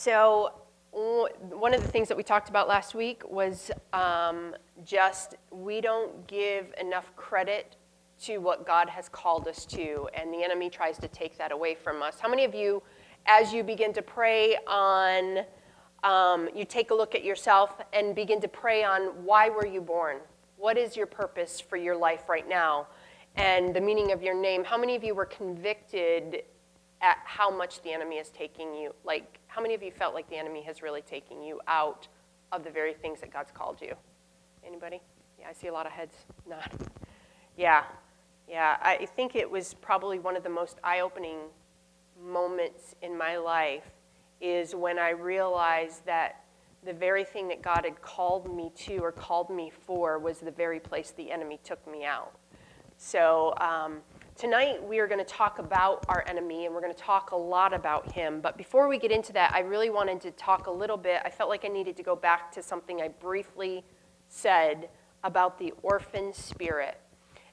So, one of the things that we talked about last week was um, just we don't give enough credit to what God has called us to, and the enemy tries to take that away from us. How many of you, as you begin to pray on, um, you take a look at yourself and begin to pray on why were you born? What is your purpose for your life right now? And the meaning of your name. How many of you were convicted at how much the enemy is taking you? Like, how many of you felt like the enemy has really taken you out of the very things that God's called you? Anybody? Yeah, I see a lot of heads nod. Yeah, yeah. I think it was probably one of the most eye opening moments in my life is when I realized that the very thing that God had called me to or called me for was the very place the enemy took me out. So, um, tonight we are going to talk about our enemy and we're going to talk a lot about him. But before we get into that, I really wanted to talk a little bit. I felt like I needed to go back to something I briefly said about the orphan spirit.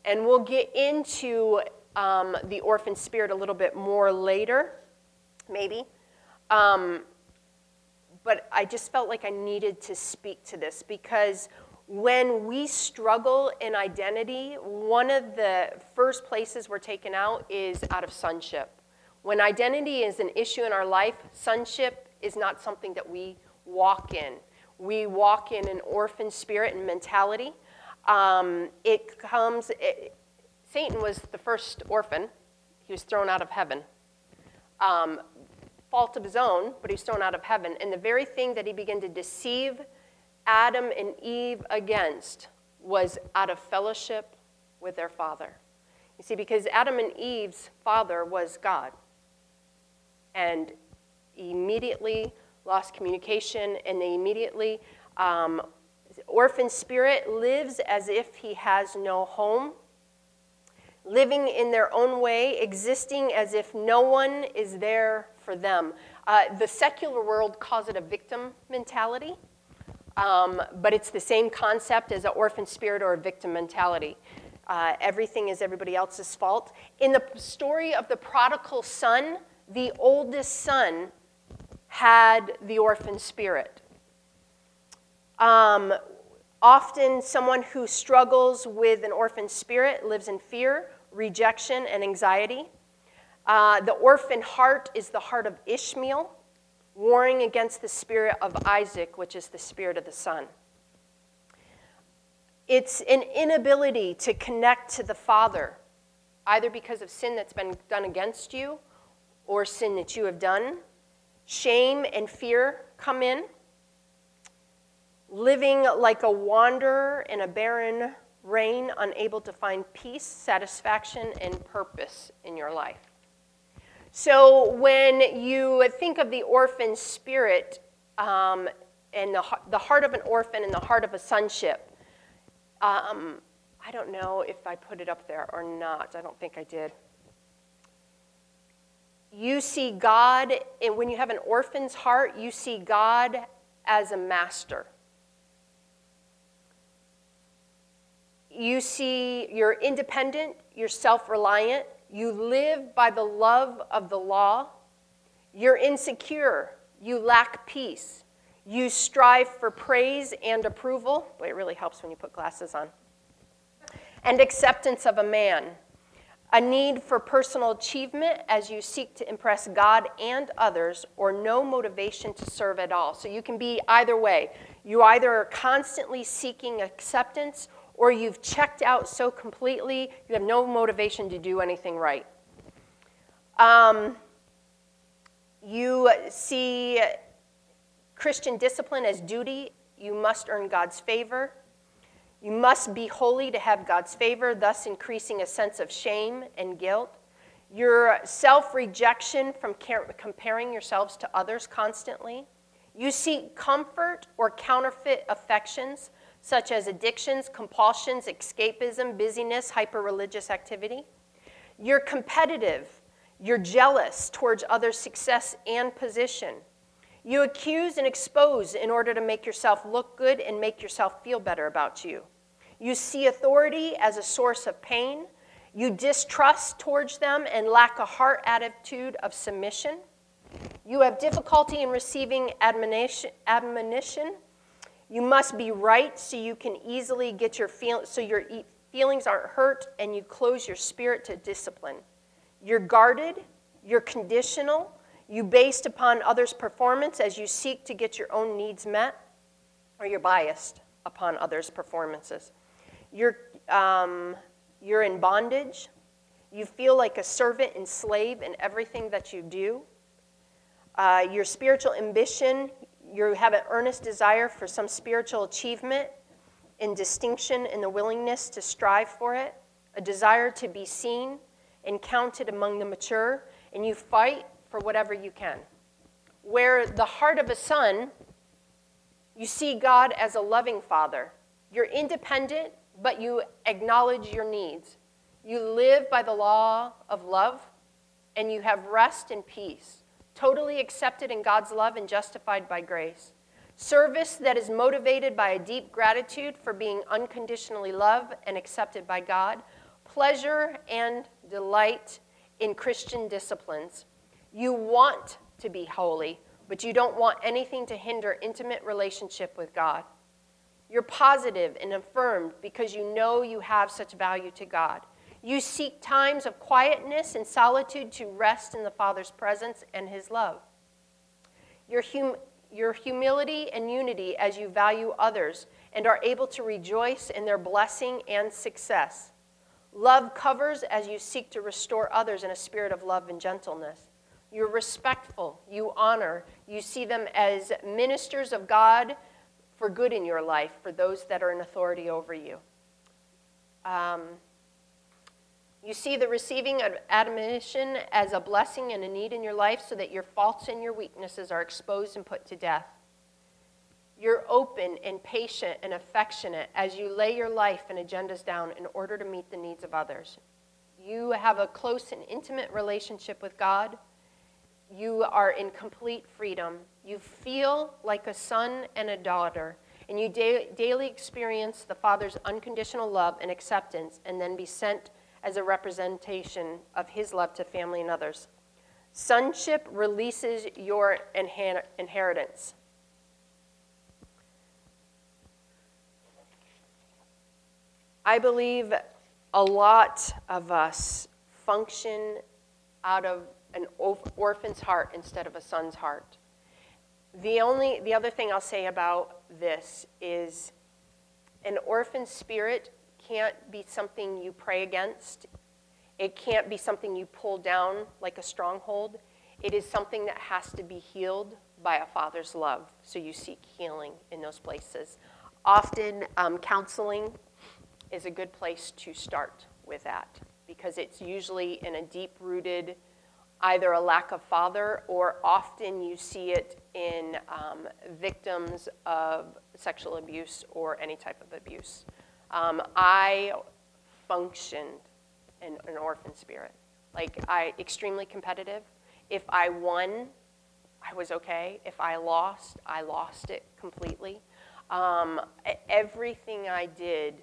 And we'll get into um, the orphan spirit a little bit more later, maybe. Um, but I just felt like I needed to speak to this because when we struggle in identity, one of the first places we're taken out is out of sonship. When identity is an issue in our life, sonship is not something that we walk in. We walk in an orphan spirit and mentality. Um, it comes, it, Satan was the first orphan. He was thrown out of heaven. Um, fault of his own, but he was thrown out of heaven. And the very thing that he began to deceive Adam and Eve against was out of fellowship with their father. You see, because Adam and Eve's father was God. And immediately lost communication, and they immediately, um, orphan spirit lives as if he has no home, living in their own way, existing as if no one is there for them. Uh, the secular world calls it a victim mentality. Um, but it's the same concept as an orphan spirit or a victim mentality. Uh, everything is everybody else's fault. In the story of the prodigal son, the oldest son had the orphan spirit. Um, often, someone who struggles with an orphan spirit lives in fear, rejection, and anxiety. Uh, the orphan heart is the heart of Ishmael warring against the spirit of Isaac, which is the spirit of the Son. It's an inability to connect to the Father, either because of sin that's been done against you or sin that you have done. Shame and fear come in. Living like a wanderer in a barren reign, unable to find peace, satisfaction, and purpose in your life. So when you think of the orphan spirit um, and the, the heart of an orphan and the heart of a sonship, um, I don't know if I put it up there or not. I don't think I did. You see God, and when you have an orphan's heart, you see God as a master. You see you're independent, you're self reliant, you live by the love of the law. You're insecure. You lack peace. You strive for praise and approval. Boy, it really helps when you put glasses on. And acceptance of a man. A need for personal achievement as you seek to impress God and others, or no motivation to serve at all. So you can be either way. You either are constantly seeking acceptance or you've checked out so completely you have no motivation to do anything right. Um, you see Christian discipline as duty. You must earn God's favor. You must be holy to have God's favor, thus increasing a sense of shame and guilt. Your self rejection from comparing yourselves to others constantly. You seek comfort or counterfeit affections such as addictions, compulsions, escapism, busyness, hyper religious activity. You're competitive. You're jealous towards others' success and position. You accuse and expose in order to make yourself look good and make yourself feel better about you. You see authority as a source of pain. You distrust towards them and lack a heart attitude of submission. You have difficulty in receiving admonition. admonition. You must be right so you can easily get your feel so your e- feelings aren't hurt and you close your spirit to discipline. You're guarded, you're conditional, you based upon others' performance as you seek to get your own needs met, or you're biased upon others' performances. You're, um, you're in bondage. You feel like a servant and slave in everything that you do. Uh, your spiritual ambition, you have an earnest desire for some spiritual achievement and distinction and the willingness to strive for it, a desire to be seen and counted among the mature, and you fight for whatever you can. Where the heart of a son, you see God as a loving father. You're independent, but you acknowledge your needs. You live by the law of love, and you have rest and peace totally accepted in God's love and justified by grace. Service that is motivated by a deep gratitude for being unconditionally loved and accepted by God. Pleasure and delight in Christian disciplines. You want to be holy, but you don't want anything to hinder intimate relationship with God. You're positive and affirmed because you know you have such value to God. You seek times of quietness and solitude to rest in the Father's presence and His love. Your, hum- your humility and unity as you value others and are able to rejoice in their blessing and success. Love covers as you seek to restore others in a spirit of love and gentleness. You're respectful, you honor, you see them as ministers of God for good in your life, for those that are in authority over you. Um, you see the receiving of admonition as a blessing and a need in your life so that your faults and your weaknesses are exposed and put to death. You're open and patient and affectionate as you lay your life and agendas down in order to meet the needs of others. You have a close and intimate relationship with God. You are in complete freedom. You feel like a son and a daughter, and you da- daily experience the Father's unconditional love and acceptance, and then be sent as a representation of his love to family and others. Sonship releases your inheritance. I believe a lot of us function out of an orphan's heart instead of a son's heart. The only the other thing I'll say about this is an orphan spirit can't be something you pray against. It can't be something you pull down like a stronghold. It is something that has to be healed by a father's love. So you seek healing in those places. Often, um, counseling is a good place to start with that because it's usually in a deep rooted either a lack of father or often you see it in um, victims of sexual abuse or any type of abuse. Um, I functioned in an orphan spirit. Like I extremely competitive. If I won, I was okay. If I lost, I lost it completely. Um, everything I did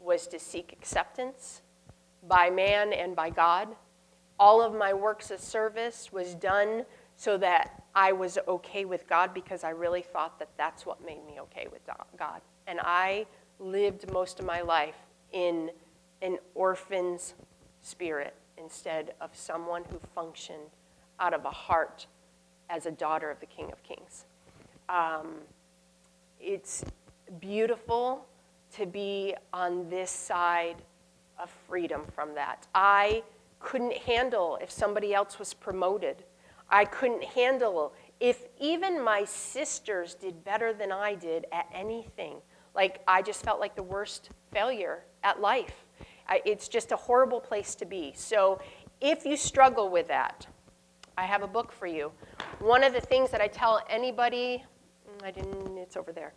was to seek acceptance by man and by God. All of my works of service was done so that I was okay with God because I really thought that that's what made me okay with God. And I lived most of my life in an orphan's spirit instead of someone who functioned out of a heart as a daughter of the King of Kings. Um, it's beautiful to be on this side of freedom from that. I couldn't handle if somebody else was promoted. I couldn't handle if even my sisters did better than I did at anything. Like, I just felt like the worst failure at life. I, it's just a horrible place to be. So, if you struggle with that, I have a book for you. One of the things that I tell anybody, mm, I didn't, it's over there,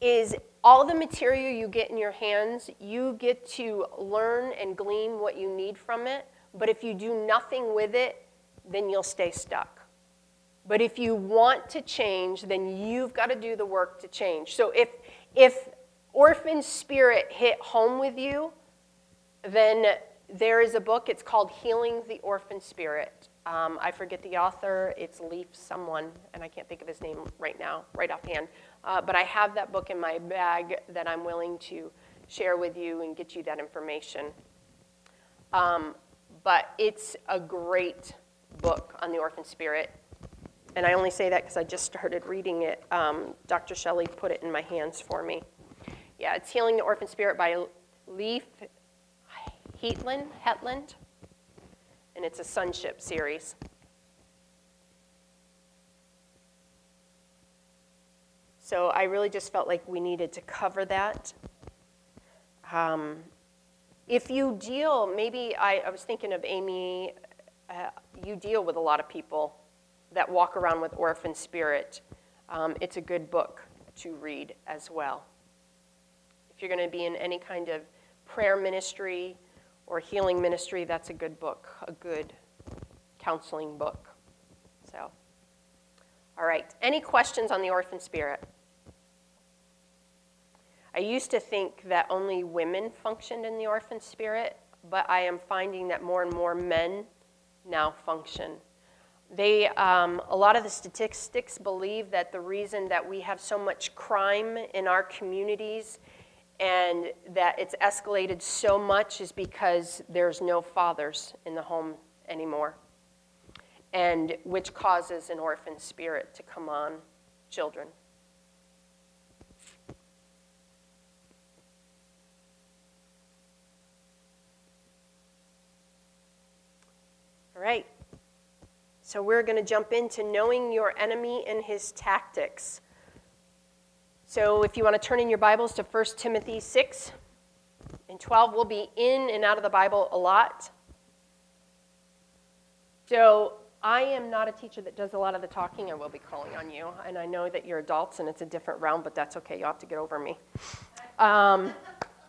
is all the material you get in your hands, you get to learn and glean what you need from it. But if you do nothing with it, then you'll stay stuck. But if you want to change, then you've got to do the work to change. So if, if orphan spirit hit home with you, then there is a book. It's called Healing the Orphan Spirit. Um, I forget the author. It's Leif someone, and I can't think of his name right now, right offhand. Uh, but I have that book in my bag that I'm willing to share with you and get you that information. Um, but it's a great book on the orphan spirit. And I only say that because I just started reading it. Um, Dr. Shelley put it in my hands for me. Yeah, it's Healing the Orphan Spirit by Leif Hetland, Hetland, and it's a sonship series. So I really just felt like we needed to cover that. Um, if you deal, maybe I, I was thinking of Amy, uh, you deal with a lot of people that walk around with orphan spirit. Um, it's a good book to read as well. If you're going to be in any kind of prayer ministry or healing ministry, that's a good book, a good counseling book. So, all right. Any questions on the orphan spirit? I used to think that only women functioned in the orphan spirit, but I am finding that more and more men now function. They, um, a lot of the statistics believe that the reason that we have so much crime in our communities and that it's escalated so much is because there's no fathers in the home anymore, and which causes an orphan spirit to come on children. All right. So we're going to jump into knowing your enemy and his tactics. So if you want to turn in your Bibles to 1 Timothy 6 and 12, we'll be in and out of the Bible a lot. So I am not a teacher that does a lot of the talking. I will be calling on you. And I know that you're adults and it's a different realm, but that's okay. You'll have to get over me. Um,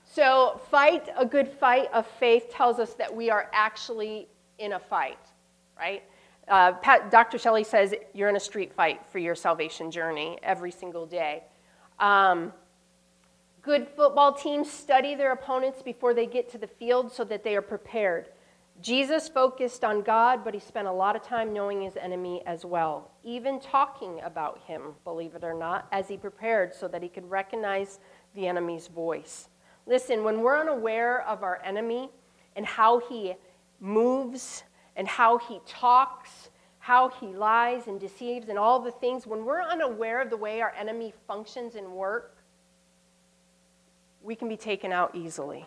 so, fight a good fight of faith tells us that we are actually in a fight, right? Uh, Pat, Dr. Shelley says you're in a street fight for your salvation journey every single day. Um, good football teams study their opponents before they get to the field so that they are prepared. Jesus focused on God, but he spent a lot of time knowing his enemy as well, even talking about him, believe it or not, as he prepared so that he could recognize the enemy's voice. Listen, when we're unaware of our enemy and how he moves and how he talks, how he lies and deceives, and all the things, when we're unaware of the way our enemy functions and work, we can be taken out easily.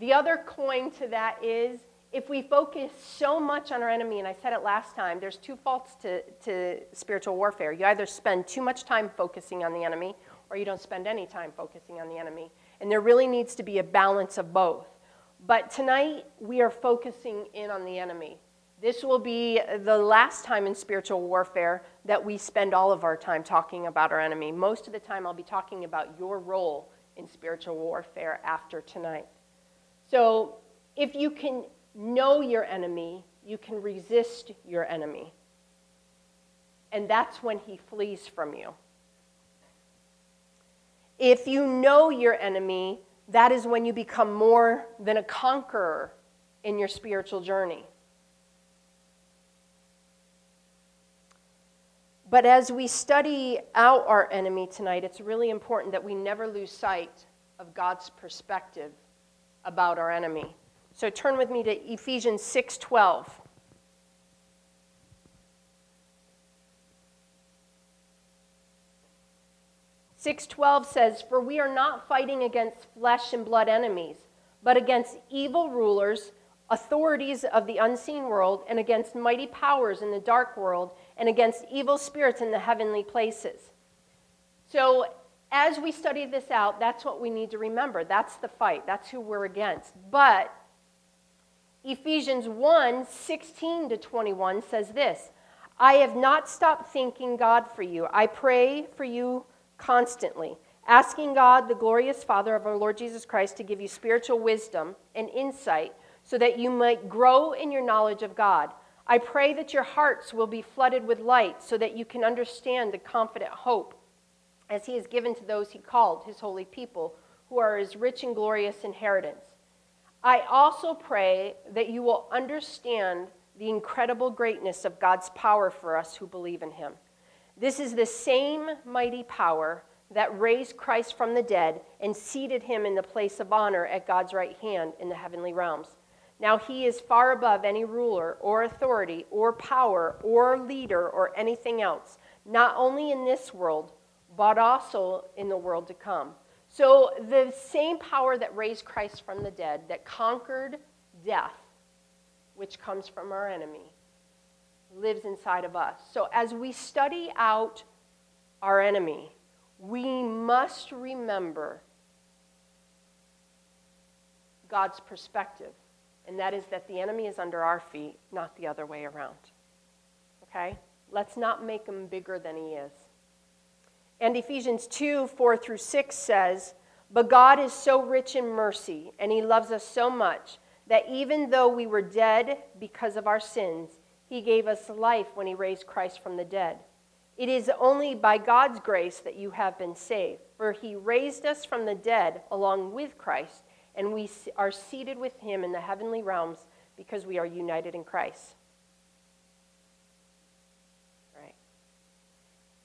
The other coin to that is if we focus so much on our enemy, and I said it last time, there's two faults to, to spiritual warfare. You either spend too much time focusing on the enemy, or you don't spend any time focusing on the enemy. And there really needs to be a balance of both. But tonight, we are focusing in on the enemy. This will be the last time in spiritual warfare that we spend all of our time talking about our enemy. Most of the time, I'll be talking about your role in spiritual warfare after tonight. So, if you can know your enemy, you can resist your enemy. And that's when he flees from you. If you know your enemy, that is when you become more than a conqueror in your spiritual journey. But as we study out our enemy tonight, it's really important that we never lose sight of God's perspective about our enemy. So turn with me to Ephesians 6:12. 6:12 says, "For we are not fighting against flesh and blood enemies, but against evil rulers, authorities of the unseen world, and against mighty powers in the dark world, and against evil spirits in the heavenly places." So, as we study this out, that's what we need to remember. That's the fight. That's who we're against. But Ephesians 1 16 to 21 says this I have not stopped thanking God for you. I pray for you constantly, asking God, the glorious Father of our Lord Jesus Christ, to give you spiritual wisdom and insight so that you might grow in your knowledge of God. I pray that your hearts will be flooded with light so that you can understand the confident hope as he has given to those he called, his holy people, who are his rich and glorious inheritance. I also pray that you will understand the incredible greatness of God's power for us who believe in him. This is the same mighty power that raised Christ from the dead and seated him in the place of honor at God's right hand in the heavenly realms. Now he is far above any ruler or authority or power or leader or anything else, not only in this world, but also in the world to come. So the same power that raised Christ from the dead, that conquered death, which comes from our enemy, lives inside of us. So as we study out our enemy, we must remember God's perspective, and that is that the enemy is under our feet, not the other way around. Okay? Let's not make him bigger than he is. And Ephesians 2 4 through 6 says, But God is so rich in mercy, and he loves us so much that even though we were dead because of our sins, he gave us life when he raised Christ from the dead. It is only by God's grace that you have been saved, for he raised us from the dead along with Christ, and we are seated with him in the heavenly realms because we are united in Christ. Right.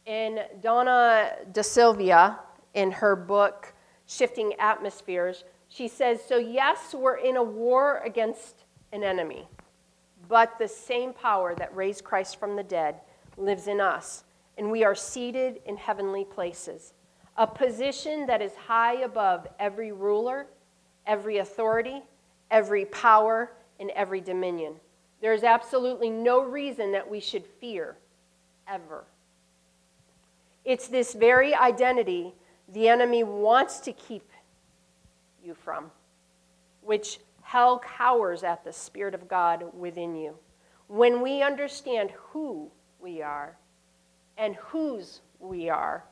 In Dawna De Silva, in her book Shifting Atmospheres, she says, So, yes, we're in a war against an enemy, but the same power that raised Christ from the dead lives in us, and we are seated in heavenly places, a position that is high above every ruler, every authority, every power, and every dominion. There is absolutely no reason that we should fear, ever. It's this very identity the enemy wants to keep you from, which hell cowers at the Spirit of God within you. When we understand who we are and whose we are,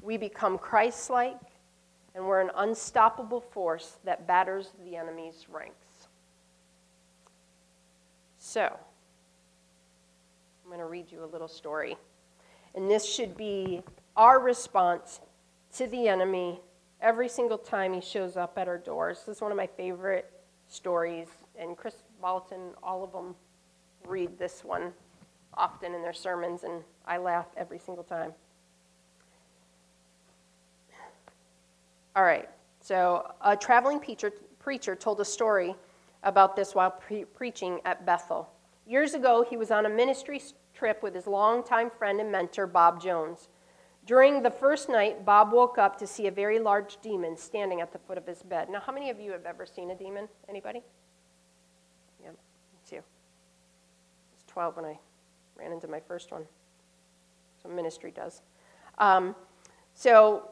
we become Christ like and we're an unstoppable force that batters the enemy's ranks. So, I'm going to read you a little story. And this should be our response to the enemy every single time he shows up at our doors. This is one of my favorite stories, and Kris Vallotton, all of them read this one often in their sermons, and I laugh every single time. All right, so a traveling preacher, preacher told a story about this while pre- preaching at Bethel. Years ago, he was on a ministry trip with his longtime friend and mentor, Bob Jones. During the first night, Bob woke up to see a very large demon standing at the foot of his bed. Now, how many of you have ever seen a demon? Anybody? Yeah, me too. I was 12 when I ran into my first one. So ministry does. Um, so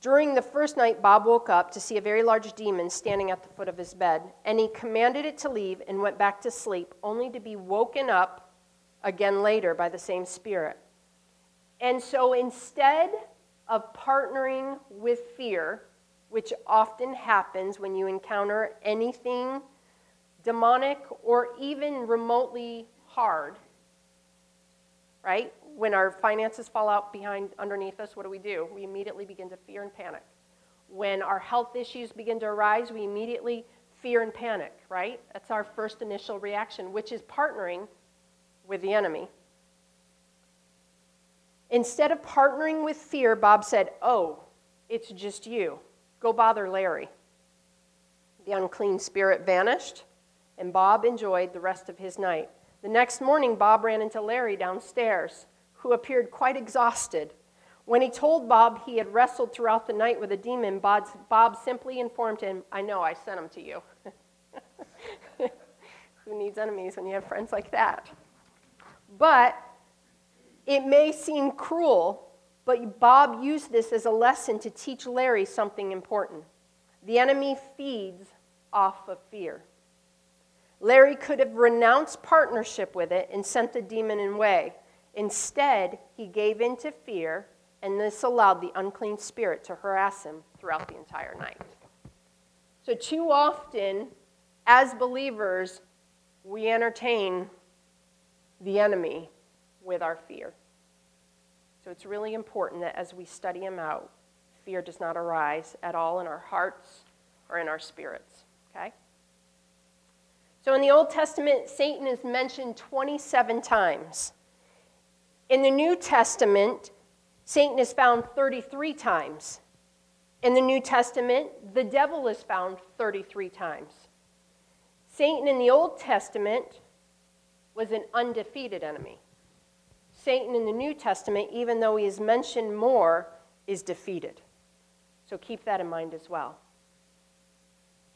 during the first night, Bob woke up to see a very large demon standing at the foot of his bed, and he commanded it to leave and went back to sleep, only to be woken up again later by the same spirit. And so instead of partnering with fear, which often happens when you encounter anything demonic or even remotely hard, right? When our finances fall out behind underneath us, what do we do? We immediately begin to fear and panic. When our health issues begin to arise, we immediately fear and panic, right? That's our first initial reaction, which is partnering with the enemy. Instead of partnering with fear, Bob said, Oh, it's just you. Go bother Larry. The unclean spirit vanished, and Bob enjoyed the rest of his night. The next morning, Bob ran into Larry downstairs, who appeared quite exhausted. When he told Bob he had wrestled throughout the night with a demon, Bob, Bob simply informed him, I know, I sent him to you. Who needs enemies when you have friends like that? But it may seem cruel, but Bob used this as a lesson to teach Larry something important. The enemy feeds off of fear. Larry could have renounced partnership with it and sent the demon away. Instead, he gave in to fear, and this allowed the unclean spirit to harass him throughout the entire night. So, too often, as believers, we entertain the enemy with our fear. So it's really important that as we study him out, fear does not arise at all in our hearts or in our spirits. Okay? So in the Old Testament, Satan is mentioned 27 times. In the New Testament, Satan is found 33 times. In the New Testament, the devil is found 33 times. Satan in the Old Testament was an undefeated enemy. Satan in the New Testament, even though he is mentioned more, is defeated. So keep that in mind as well.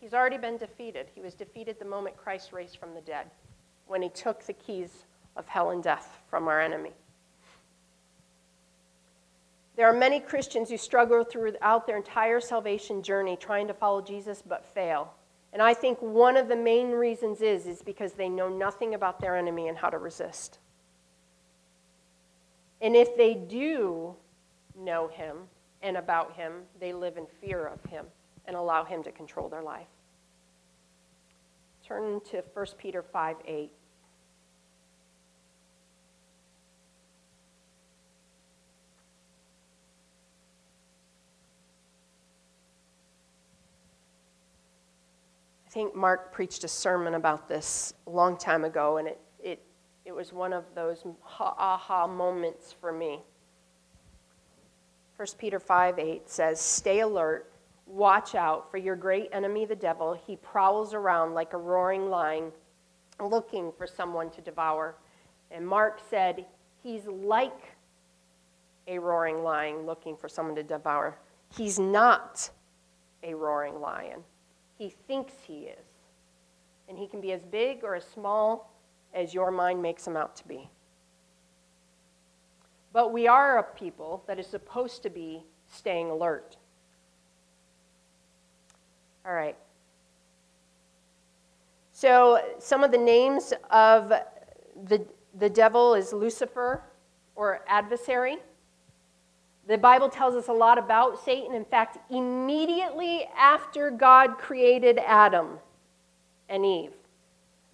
He's already been defeated. He was defeated the moment Christ raised from the dead, when he took the keys of hell and death from our enemy. There are many Christians who struggle throughout their entire salvation journey trying to follow Jesus but fail. And I think one of the main reasons is is because they know nothing about their enemy and how to resist. And if they do know him and about him, they live in fear of him and allow him to control their life. Turn to 1 Peter 5 8. I think Mark preached a sermon about this a long time ago, and it, was one of those aha moments for me. 1 Peter 5 8 says, Stay alert Watch out for your great enemy, the devil. He prowls around like a roaring lion, looking for someone to devour. And Mark said, He's like a roaring lion looking for someone to devour. He's not a roaring lion. He thinks he is. And he can be as big or as small as your mind makes them out to be. But we are a people that is supposed to be staying alert. All right. So, some of the names of the, the devil is Lucifer or adversary. The Bible tells us a lot about Satan. In fact, immediately after God created Adam and Eve,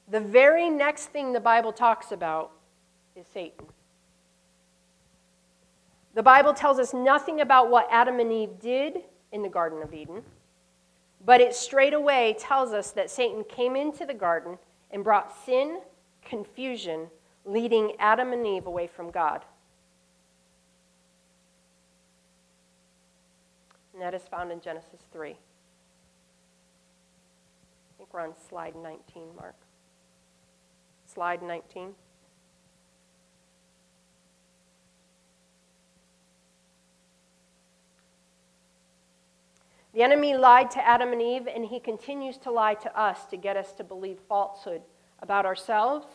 the very next thing the Bible talks about is Satan. The Bible tells us nothing about what Adam and Eve did in the Garden of Eden. But it straight away tells us that Satan came into the garden and brought sin, confusion, leading Adam and Eve away from God. And that is found in Genesis 3. I think we're on slide 19, Mark. Slide 19. The enemy lied to Adam and Eve, and he continues to lie to us to get us to believe falsehood about ourselves,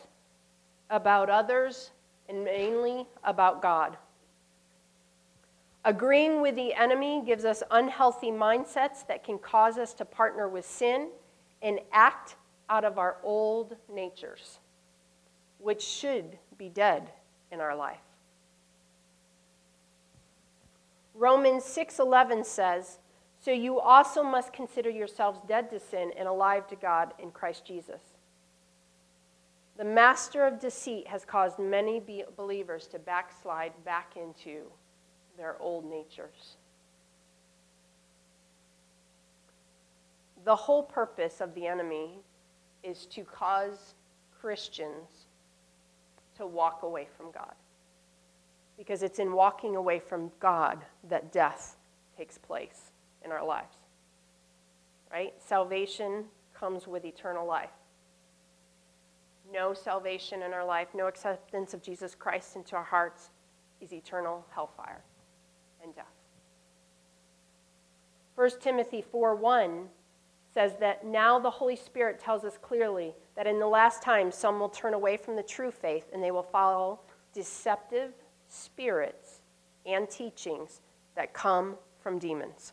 about others, and mainly about God. Agreeing with the enemy gives us unhealthy mindsets that can cause us to partner with sin and act out of our old natures, which should be dead in our life. Romans 6:11 says, so you also must consider yourselves dead to sin and alive to God in Christ Jesus. The master of deceit has caused many believers to backslide back into their old natures. The whole purpose of the enemy is to cause Christians to walk away from God. Because it's in walking away from God that death takes place in our lives. Right? Salvation comes with eternal life. No salvation in our life, no acceptance of Jesus Christ into our hearts is eternal hellfire and death. 1 Timothy 4:1 says that now the Holy Spirit tells us clearly that in the last time some will turn away from the true faith and they will follow deceptive spirits and teachings that come from demons.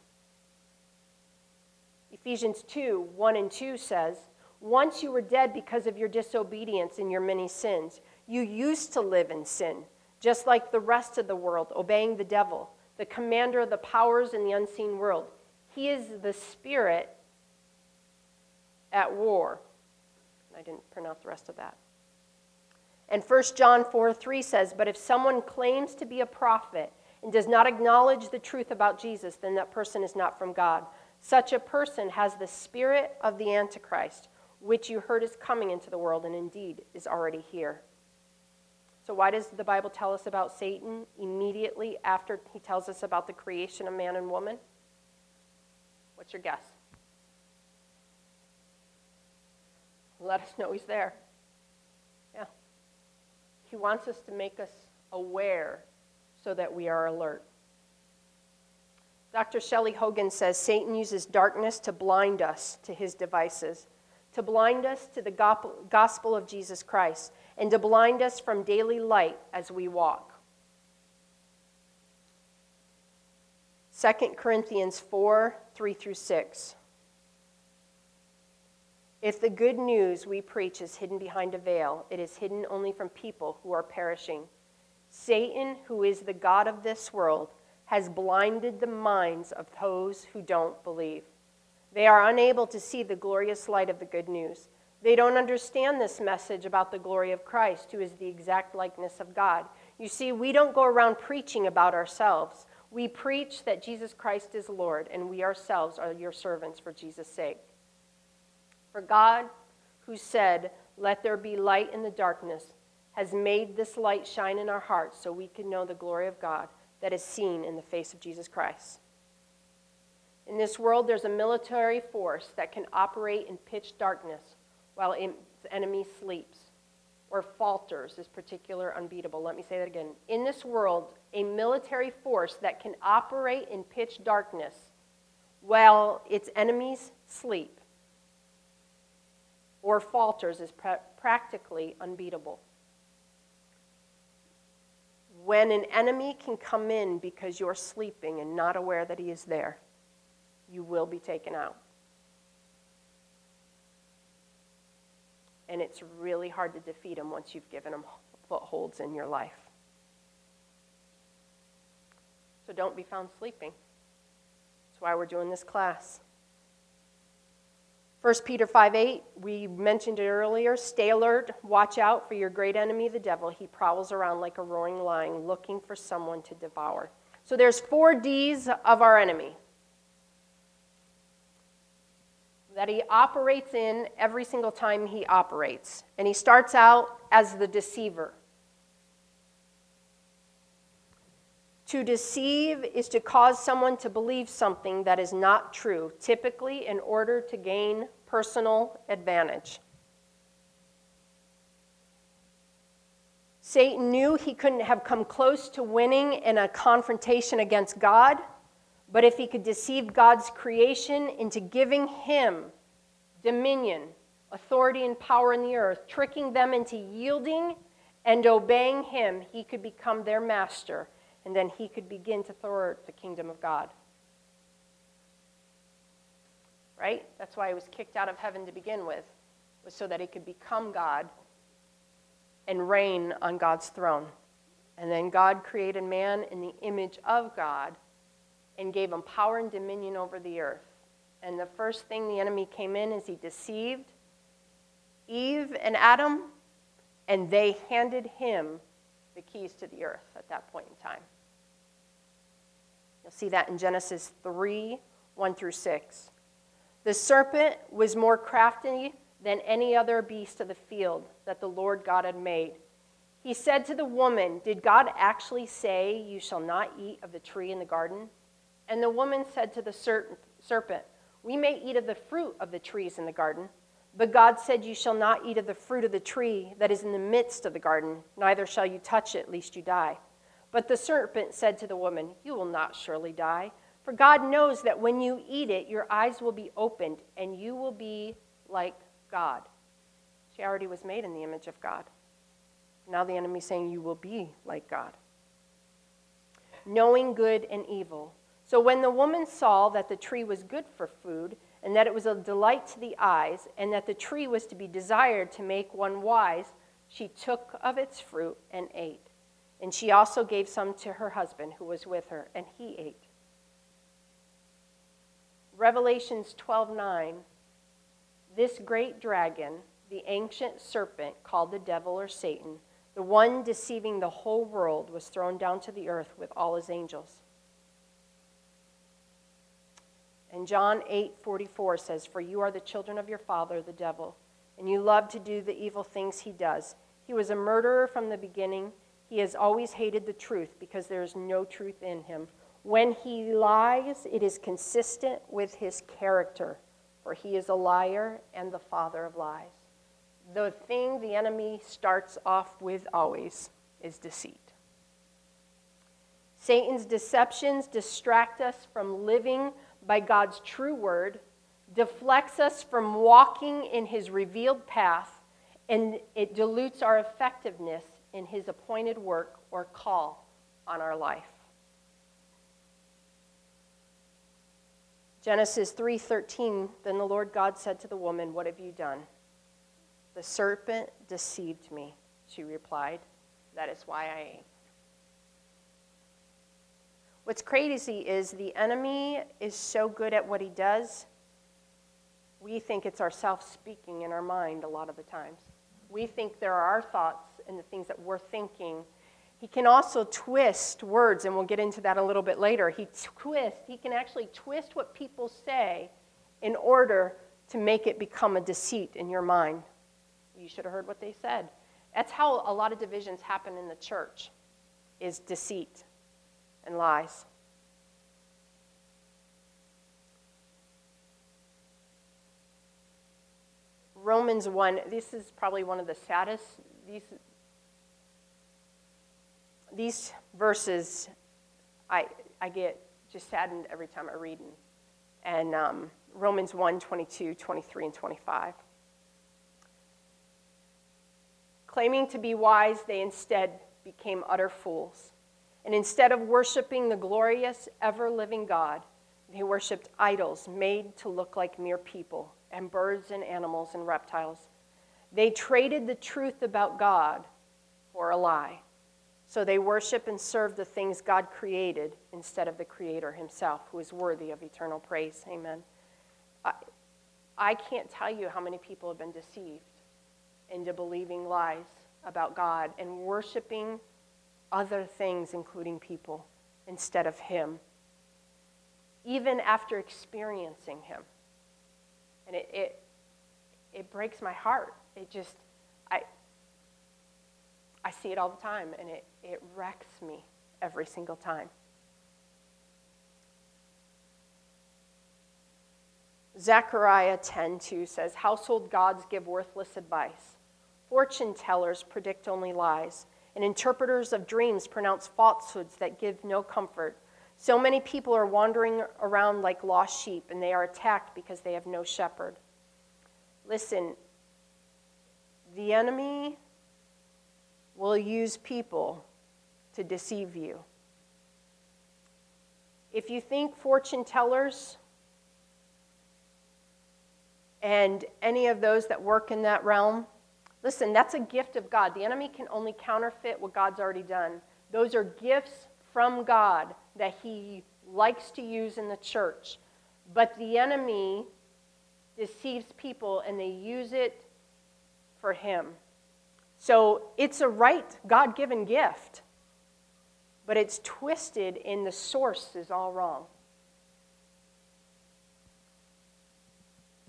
Ephesians 2 1 and 2 says, Once you were dead because of your disobedience and your many sins. You used to live in sin, just like the rest of the world, obeying the devil, the commander of the powers in the unseen world. He is the spirit at war. I didn't print out the rest of that. And 1 John 4 3 says, But if someone claims to be a prophet and does not acknowledge the truth about Jesus, then that person is not from God. Such a person has the spirit of the Antichrist, which you heard is coming into the world and indeed is already here. So, why does the Bible tell us about Satan immediately after he tells us about the creation of man and woman? What's your guess? Let us know he's there. Yeah. He wants us to make us aware so that we are alert. Dr. Shelley Hogan says Satan uses darkness to blind us to his devices, to blind us to the gospel of Jesus Christ, and to blind us from daily light as we walk. 2 Corinthians 4 3 through 6. If the good news we preach is hidden behind a veil, it is hidden only from people who are perishing. Satan, who is the God of this world, has blinded the minds of those who don't believe. They are unable to see the glorious light of the good news. They don't understand this message about the glory of Christ, who is the exact likeness of God. You see, we don't go around preaching about ourselves. We preach that Jesus Christ is Lord, and we ourselves are your servants for Jesus' sake. For God, who said, Let there be light in the darkness, has made this light shine in our hearts so we can know the glory of God that is seen in the face of Jesus Christ. In this world, there's a military force that can operate in pitch darkness while its enemy sleeps or falters is particular unbeatable. Let me say that again. In this world, a military force that can operate in pitch darkness while its enemies sleep or falters is pra- practically unbeatable when an enemy can come in because you're sleeping and not aware that he is there, you will be taken out. And it's really hard to defeat him once you've given him footholds in your life. So don't be found sleeping. That's why we're doing this class. 1 Peter 5 8, we mentioned it earlier. Stay alert, watch out for your great enemy, the devil. He prowls around like a roaring lion looking for someone to devour. So there's four D's of our enemy that he operates in every single time he operates. And he starts out as the deceiver. To deceive is to cause someone to believe something that is not true, typically in order to gain personal advantage. Satan knew he couldn't have come close to winning in a confrontation against God, but if he could deceive God's creation into giving him dominion, authority, and power in the earth, tricking them into yielding and obeying him, he could become their master and then he could begin to thwart the kingdom of God. Right? That's why he was kicked out of heaven to begin with, was so that he could become God and reign on God's throne. And then God created man in the image of God and gave him power and dominion over the earth. And the first thing the enemy came in is he deceived Eve and Adam, and they handed him the keys to the earth at that point in time. You'll see that in Genesis 3 1 through 6. The serpent was more crafty than any other beast of the field that the Lord God had made. He said to the woman, Did God actually say, You shall not eat of the tree in the garden? And the woman said to the serpent, We may eat of the fruit of the trees in the garden. But God said, You shall not eat of the fruit of the tree that is in the midst of the garden, neither shall you touch it, lest you die. But the serpent said to the woman, You will not surely die, for God knows that when you eat it, your eyes will be opened, and you will be like God. She already was made in the image of God. Now the enemy's saying, You will be like God. Knowing good and evil. So when the woman saw that the tree was good for food, and that it was a delight to the eyes, and that the tree was to be desired to make one wise, she took of its fruit and ate. And she also gave some to her husband who was with her, and he ate. Revelations 12:9 This great dragon, the ancient serpent called the devil or Satan, the one deceiving the whole world, was thrown down to the earth with all his angels. And John 8:44 says, "For you are the children of your father the devil, and you love to do the evil things he does. He was a murderer from the beginning. He has always hated the truth because there is no truth in him. When he lies, it is consistent with his character, for he is a liar and the father of lies. The thing the enemy starts off with always is deceit. Satan's deceptions distract us from living by God's true word, deflects us from walking in his revealed path, and it dilutes our effectiveness in his appointed work or call on our life. Genesis 3:13 Then the Lord God said to the woman, "What have you done?" "The serpent deceived me," she replied. "That is why I ate." What's crazy is the enemy is so good at what he does, we think it's ourself speaking in our mind a lot of the times. We think there are our thoughts and the things that we're thinking. He can also twist words, and we'll get into that a little bit later. He twists, he can actually twist what people say in order to make it become a deceit in your mind. You should have heard what they said. That's how a lot of divisions happen in the church is deceit and lies. Romans 1, this is probably one of the saddest. These, these verses, I, I get just saddened every time I read them. And um, Romans 1 22, 23, and 25. Claiming to be wise, they instead became utter fools and instead of worshiping the glorious, ever living God, they worshiped idols made to look like mere people and birds and animals and reptiles. They traded the truth about God for a lie. So they worship and serve the things God created instead of the Creator Himself, who is worthy of eternal praise. Amen. I, I can't tell you how many people have been deceived into believing lies about God and worshiping other things, including people, instead of Him, even after experiencing Him. And it, it, it breaks my heart. It just, I, I see it all the time, and it, it wrecks me every single time. Zechariah 10:2 says, "Household gods give worthless advice. Fortune tellers predict only lies and interpreters of dreams pronounce falsehoods that give no comfort. So many people are wandering around like lost sheep, and they are attacked because they have no shepherd. Listen, the enemy will use people to deceive you. If you think fortune tellers and any of those that work in that realm Listen, that's a gift of God. The enemy can only counterfeit what God's already done. Those are gifts from God that he likes to use in the church. But the enemy deceives people and they use it for him. So it's a right God given gift, but it's twisted and the source is all wrong.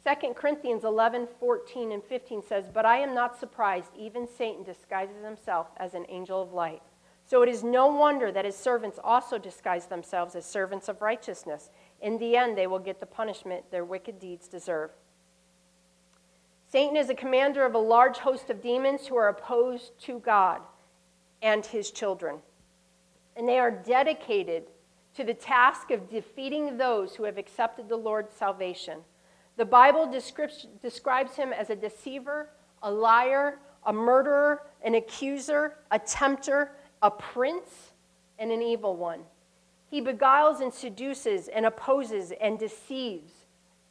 2 Corinthians 11, 14, and 15 says, But I am not surprised, even Satan disguises himself as an angel of light. So it is no wonder that his servants also disguise themselves as servants of righteousness. In the end, they will get the punishment their wicked deeds deserve. Satan is a commander of a large host of demons who are opposed to God and his children. And they are dedicated to the task of defeating those who have accepted the Lord's salvation. The Bible describes, him as a deceiver, a liar, a murderer, an accuser, a tempter, a prince, and an evil one. He beguiles and seduces and opposes and deceives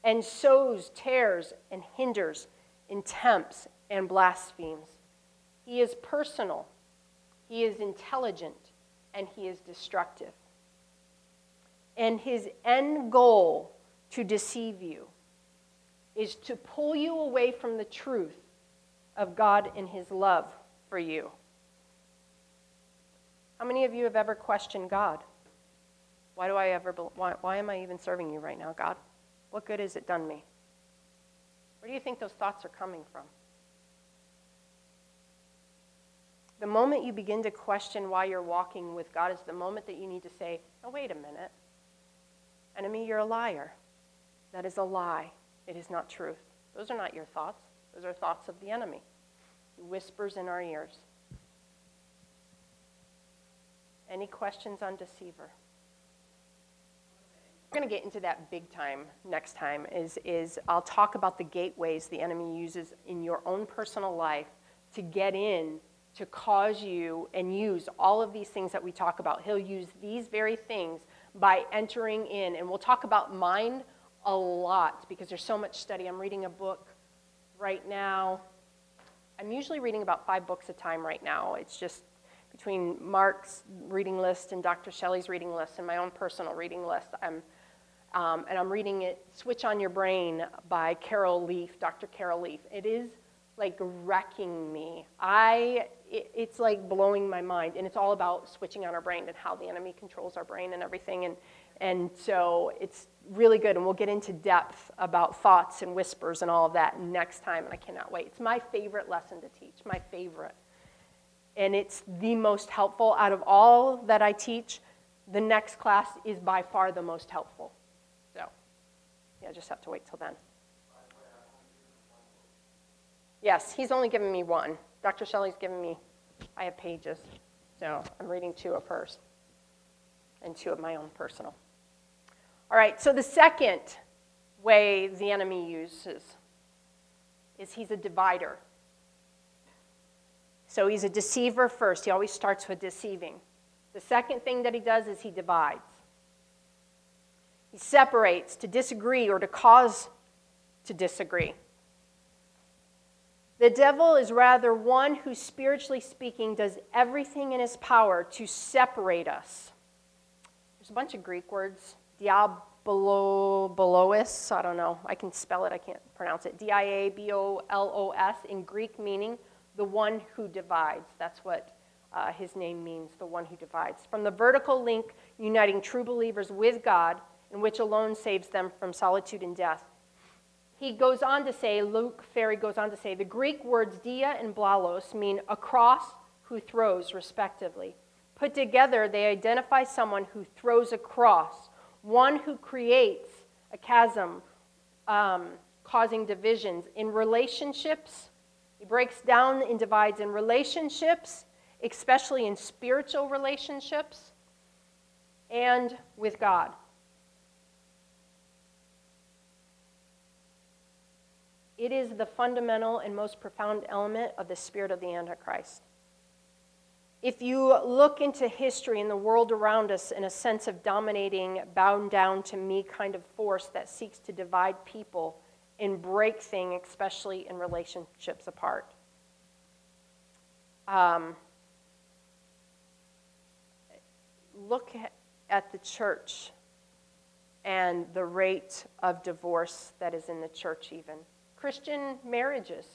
and sows, tears, and hinders, and tempts and blasphemes. He is personal, he is intelligent, and he is destructive. And his end goal to deceive you is to pull you away from the truth of God and His love for you. How many of you have ever questioned God? Why do I ever, why, why am I even serving you right now, God? What good has it done me? Where do you think those thoughts are coming from? The moment you begin to question why you're walking with God is the moment that you need to say, oh, wait a minute. Enemy, you're a liar. That is a lie. It is not truth. Those are not your thoughts, those are thoughts of the enemy. He whispers in our ears. Any questions on deceiver? We're going to get into that big time next time is, is I'll talk about the gateways the enemy uses in your own personal life to get in to cause you and use all of these things that we talk about. He'll use these very things by entering in. And we'll talk about mind a lot because there's so much study. I'm reading a book right now. I'm usually reading about five books a time right now. It's just between Mark's reading list and Dr. Shelley's reading list and my own personal reading list. I'm, um, and I'm reading it, Switch on Your Brain by Carol Leaf, Dr. Carol Leaf. It is like wrecking me. I, it, it's like blowing my mind. And it's all about switching on our brain and how the enemy controls our brain and everything. And, and so it's really good. And we'll get into depth about thoughts and whispers and all of that next time. And I cannot wait. It's my favorite lesson to teach, my favorite and it's the most helpful out of all that I teach. The next class is by far the most helpful. So, yeah, just have to wait till then. Yes, he's only given me one. Dr. Shelley's given me, I have pages. So I'm reading two of hers and two of my own personal. All right, so the second way the enemy uses is he's a divider. So he's a deceiver first. He always starts with deceiving. The second thing that he does is he divides. He separates to disagree or to cause to disagree. The devil is rather one who, spiritually speaking, does everything in his power to separate us. There's a bunch of Greek words. Diabolos, I don't know. I can spell it, I can't pronounce it. D I A B O L O S in Greek meaning the one who divides. That's what uh, his name means, the one who divides. From the vertical link uniting true believers with God, and which alone saves them from solitude and death. He goes on to say, Luc Ferry goes on to say, the Greek words dia and blalos mean across who throws, respectively. Put together, they identify someone who throws across, one who creates a chasm, um, causing divisions. In relationships, he breaks down and divides in relationships, especially in spiritual relationships, and with God. It is the fundamental and most profound element of the spirit of the Antichrist. If you look into history and the world around us in a sense of dominating, bound down to me kind of force that seeks to divide people, and break things, especially in relationships apart. Um, look at the church and the rate of divorce that is in the church, even. Christian marriages.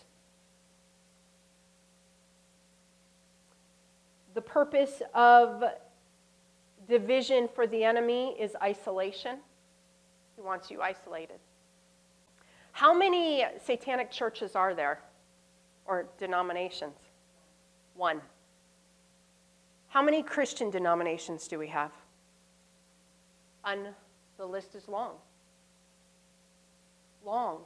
The purpose of division for the enemy is isolation. He wants you isolated. How many satanic churches are there or denominations? One. How many Christian denominations do we have? On the list is long. Long.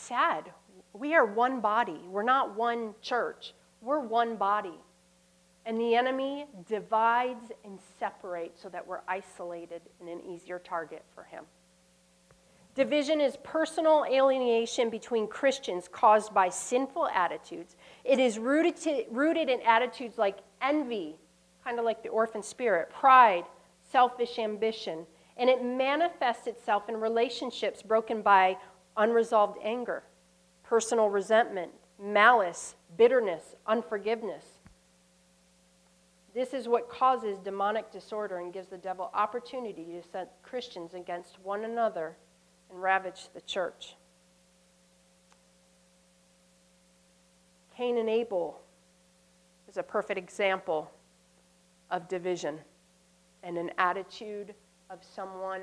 Sad. We are one body. We're not one church. We're one body. And the enemy divides and separates so that we're isolated and an easier target for him. Division is personal alienation between Christians caused by sinful attitudes. It is rooted, to, rooted in attitudes like envy, kind of like the orphan spirit, pride, selfish ambition, and it manifests itself in relationships broken by unresolved anger, personal resentment, malice, bitterness, unforgiveness. This is what causes demonic disorder and gives the devil opportunity to set Christians against one another and ravage the church. Cain and Abel is a perfect example of division and an attitude of someone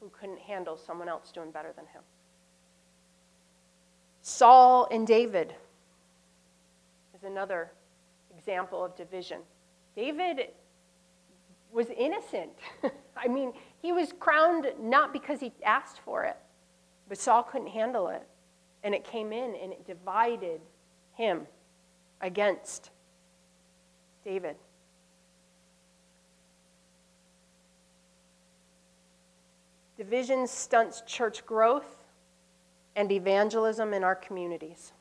who couldn't handle someone else doing better than him. Saul and David. is another example of division. David was innocent. I mean, he was crowned not because he asked for it, but Saul couldn't handle it. And it came in and it divided him against David. Division stunts church growth and evangelism in our communities.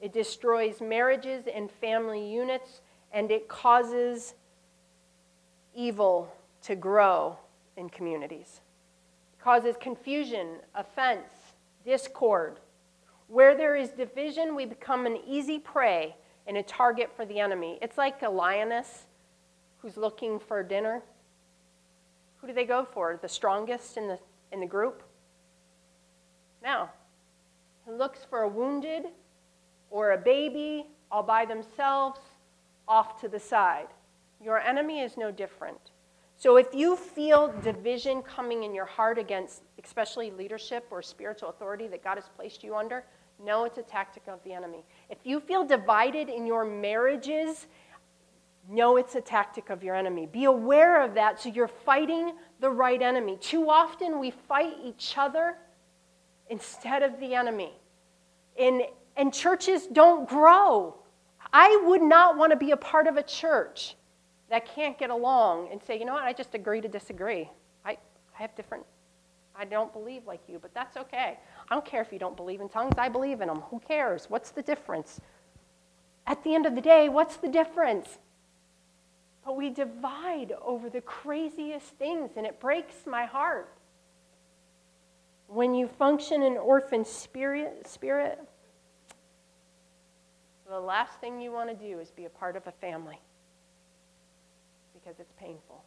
It destroys marriages and family units, and it causes evil to grow in communities. It causes confusion, offense, discord. Where there is division, we become an easy prey and a target for the enemy. It's like a lioness who's looking for dinner. Who do they go for? The strongest in the, in the group? No. He looks for a wounded or a baby all by themselves off to the side. Your enemy is no different. So if you feel division coming in your heart against, especially leadership or spiritual authority that God has placed you under, know it's a tactic of the enemy. If you feel divided in your marriages, know it's a tactic of your enemy. Be aware of that so you're fighting the right enemy. Too often we fight each other instead of the enemy. And, and churches don't grow. I would not want to be a part of a church that can't get along and say, you know what, I just agree to disagree. I, I have different, I don't believe like you, but that's okay. I don't care if you don't believe in tongues, I believe in them. Who cares? What's the difference? At the end of the day, what's the difference? But we divide over the craziest things, and it breaks my heart. When you function in orphan spirit, spirit, the last thing you want to do is be a part of a family because it's painful.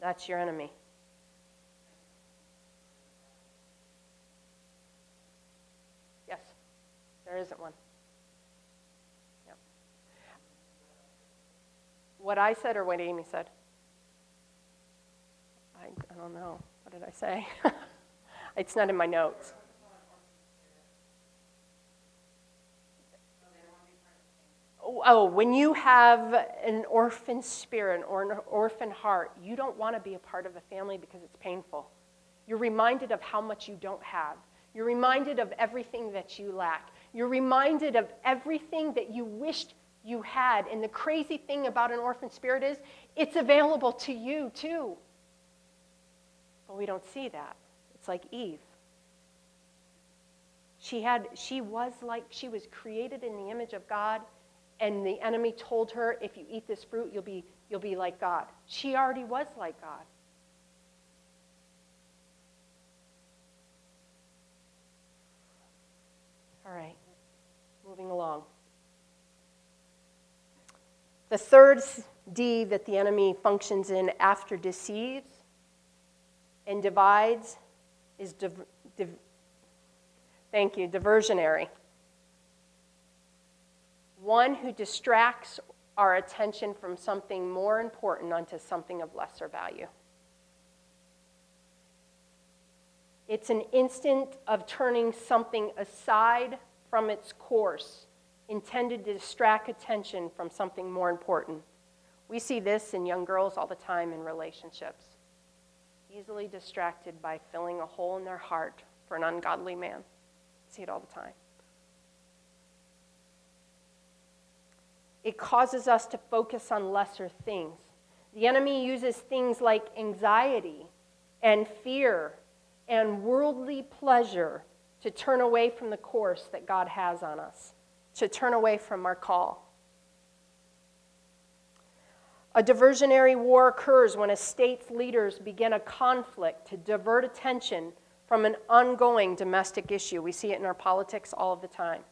That's your enemy. Yes, there isn't one. Yep. What I said or what Amy said? I, I don't know. What did I say? it's not in my notes. oh, when you have an orphan spirit or an orphan heart, you don't want to be a part of a family because it's painful. You're reminded of how much you don't have. You're reminded of everything that you lack. You're reminded of everything that you wished you had. And the crazy thing about an orphan spirit is it's available to you too. We don't see that. It's like Eve. She had she was like she was created in the image of God and the enemy told her, if you eat this fruit, you'll be, you'll be like God. She already was like God. All right, moving along. The third D that the enemy functions in after deceives and divides is, div- div- thank you, diversionary one who distracts our attention from something more important onto something of lesser value. It's an instant of turning something aside from its course, intended to distract attention from something more important. We see this in young girls all the time in relationships. Easily distracted by filling a hole in their heart for an ungodly man. See it all the time. it causes us to focus on lesser things. The enemy uses things like anxiety and fear and worldly pleasure to turn away from the course that God has on us, to turn away from our call. A diversionary war occurs when a state's leaders begin a conflict to divert attention from an ongoing domestic issue. We see it in our politics all of the time.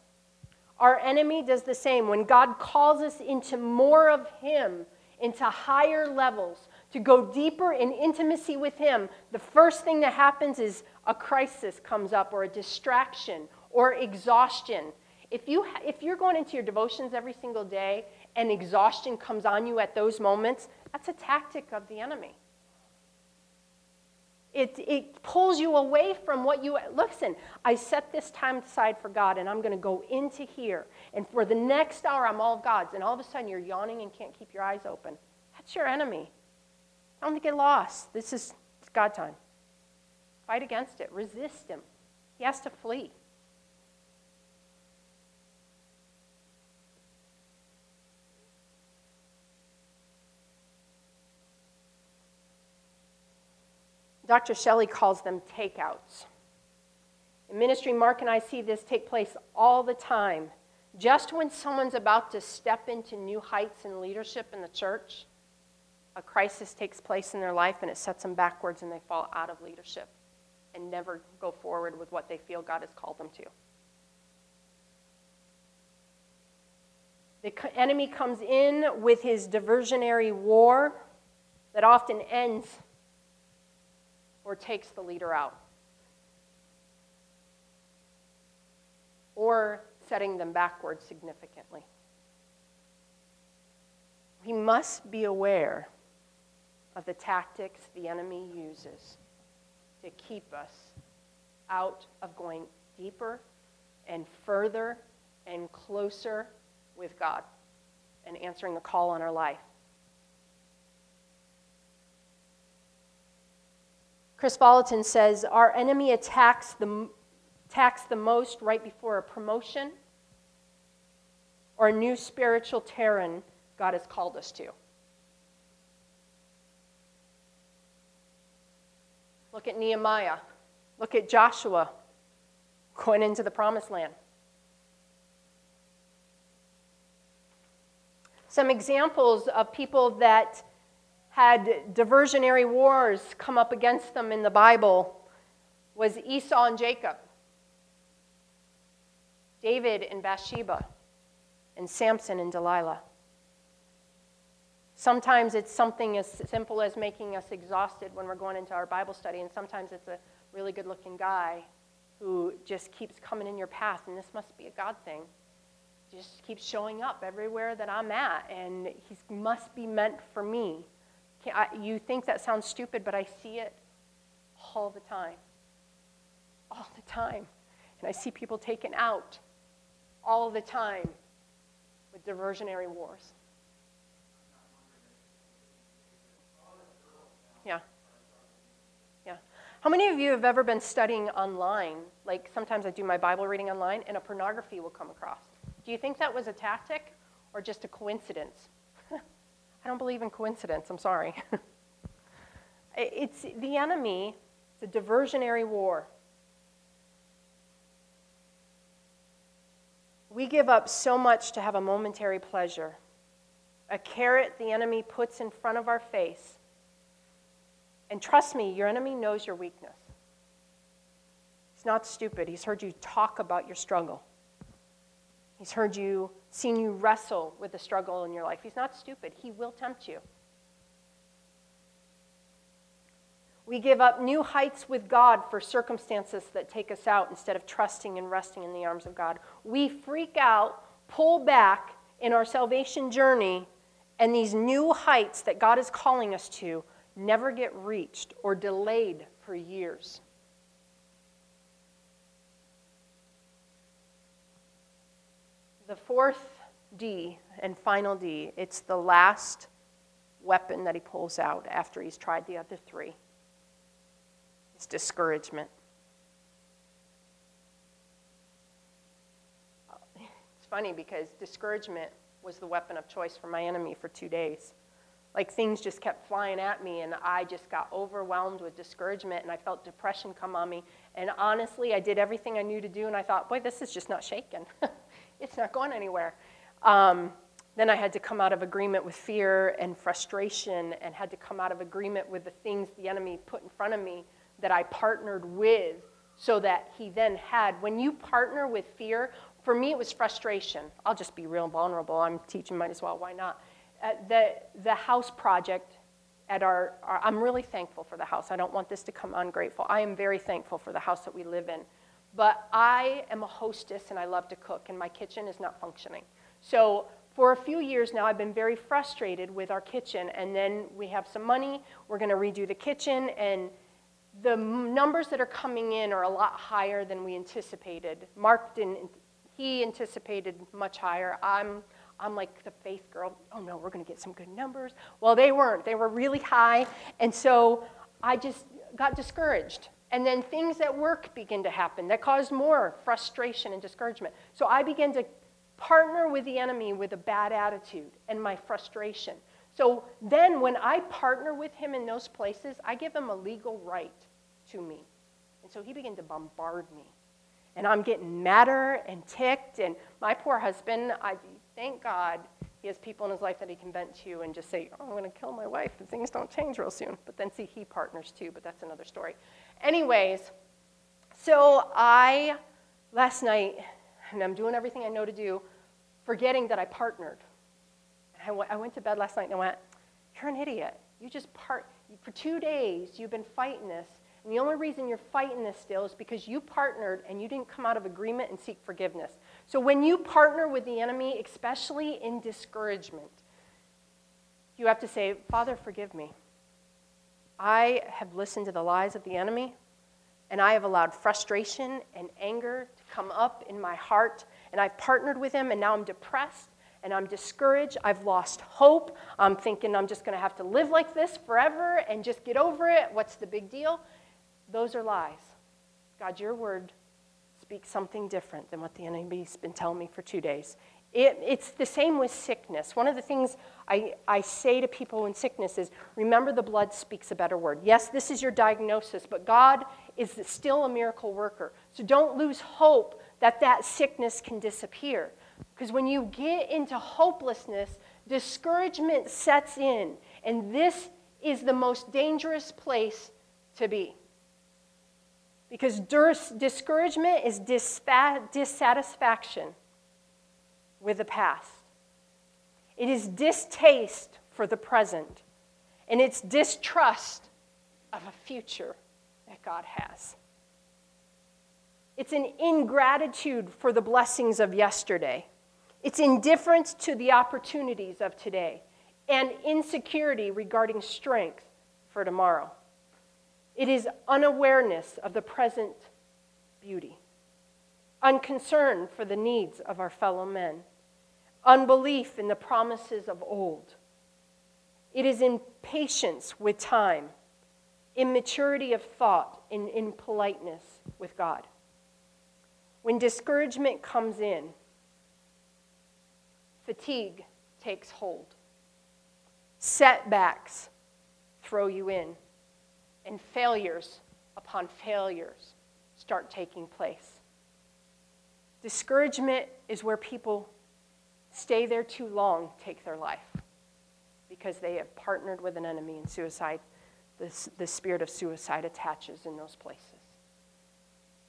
Our enemy does the same. When God calls us into more of Him, into higher levels, to go deeper in intimacy with Him, the first thing that happens is a crisis comes up, or a distraction, or exhaustion. If, you, if you're going into your devotions every single day and exhaustion comes on you at those moments, that's a tactic of the enemy. It, it pulls you away from what you listen. I set this time aside for God, and I'm going to go into here. And for the next hour, I'm all God's. And all of a sudden, you're yawning and can't keep your eyes open. That's your enemy. Don't get lost. This is God time. Fight against it. Resist him. He has to flee. Dr. Shelley calls them takeouts. In ministry, Mark and I see this take place all the time. Just when someone's about to step into new heights in leadership in the church, a crisis takes place in their life and it sets them backwards and they fall out of leadership and never go forward with what they feel God has called them to. The enemy comes in with his diversionary war that often ends or takes the leader out. Or setting them backwards significantly. We must be aware of the tactics the enemy uses to keep us out of going deeper and further and closer with God and answering the call on our life. Kris Vallotton says our enemy attacks the, attacks the most right before a promotion or a new spiritual terrain God has called us to. Look at Nehemiah. Look at Joshua going into the promised land. Some examples of people that had diversionary wars come up against them in the Bible was Esau and Jacob, David and Bathsheba, and Samson and Delilah. Sometimes it's something as simple as making us exhausted when we're going into our Bible study, and sometimes it's a really good looking guy who just keeps coming in your path, and this must be a God thing. Just keeps showing up everywhere that I'm at, and he must be meant for me. You think that sounds stupid, but I see it all the time. All the time. And I see people taken out all the time with diversionary wars. Yeah. Yeah. How many of you have ever been studying online? Like sometimes I do my Bible reading online and a pornography will come across. Do you think that was a tactic or just a coincidence? I don't believe in coincidence, I'm sorry. it's the enemy, it's a diversionary war. We give up so much to have a momentary pleasure. A carrot the enemy puts in front of our face. And trust me, your enemy knows your weakness. He's not stupid. He's heard you talk about your struggle. He's heard you, seen you wrestle with the struggle in your life. He's not stupid. He will tempt you. We give up new heights with God for circumstances that take us out instead of trusting and resting in the arms of God. We freak out, pull back in our salvation journey, and these new heights that God is calling us to never get reached or delayed for years. The fourth D and final D, it's the last weapon that he pulls out after he's tried the other three. It's discouragement. It's funny because discouragement was the weapon of choice for my enemy for two days. Like things just kept flying at me, and I just got overwhelmed with discouragement, and I felt depression come on me. And honestly, I did everything I knew to do, and I thought, boy, this is just not shaking. it's not going anywhere. Um, then I had to come out of agreement with fear and frustration and had to come out of agreement with the things the enemy put in front of me that I partnered with so that he then had. When you partner with fear, for me it was frustration. I'll just be real vulnerable. I'm teaching, might as well. Why not? Uh, the, the house project at our, our, I'm really thankful for the house. I don't want this to come ungrateful. I am very thankful for the house that we live in. But I am a hostess and I love to cook, and my kitchen is not functioning. So for a few years now, I've been very frustrated with our kitchen. And then we have some money, we're going to redo the kitchen, and the numbers that are coming in are a lot higher than we anticipated. Mark didn't, he anticipated much higher. I'm, I'm like the faith girl. Oh no, we're going to get some good numbers. Well, they weren't. They were really high. And so I just got discouraged. And then things at work begin to happen that cause more frustration and discouragement. So I begin to partner with the enemy with a bad attitude and my frustration. So then, when I partner with him in those places, I give him a legal right to me. And so he began to bombard me. And I'm getting madder and ticked. And my poor husband, I thank God he has people in his life that he can vent to and just say, oh, I'm going to kill my wife if things don't change real soon. But then, see, he partners too, but that's another story. Anyways, so I, last night, and I'm doing everything I know to do, forgetting that I partnered. I went, I went to bed last night and I went, You're an idiot. You just part, for two days, you've been fighting this. And the only reason you're fighting this still is because you partnered and you didn't come out of agreement and seek forgiveness. So when you partner with the enemy, especially in discouragement, you have to say, Father, forgive me. I have listened to the lies of the enemy, and I have allowed frustration and anger to come up in my heart, and I've partnered with him, and now I'm depressed and I'm discouraged. I've lost hope. I'm thinking I'm just going to have to live like this forever and just get over it. What's the big deal? Those are lies. God, your word speaks something different than what the enemy's been telling me for two days. It, it's the same with sickness. One of the things I, I say to people in sickness is remember the blood speaks a better word. Yes, this is your diagnosis, but God is still a miracle worker. So don't lose hope that that sickness can disappear. Because when you get into hopelessness, discouragement sets in, and this is the most dangerous place to be. Because discouragement is dissatisfaction with the past, it is distaste for the present, and it's distrust of a future that God has. It's an ingratitude for the blessings of yesterday. It's indifference to the opportunities of today and insecurity regarding strength for tomorrow. It is unawareness of the present beauty, unconcern for the needs of our fellow men, unbelief in the promises of old. It is impatience with time, immaturity of thought, and impoliteness with God. When discouragement comes in, fatigue takes hold. Setbacks throw you in, and failures upon failures start taking place. Discouragement is where people stay there too long, take their life, because they have partnered with an enemy in suicide. The, the spirit of suicide attaches in those places.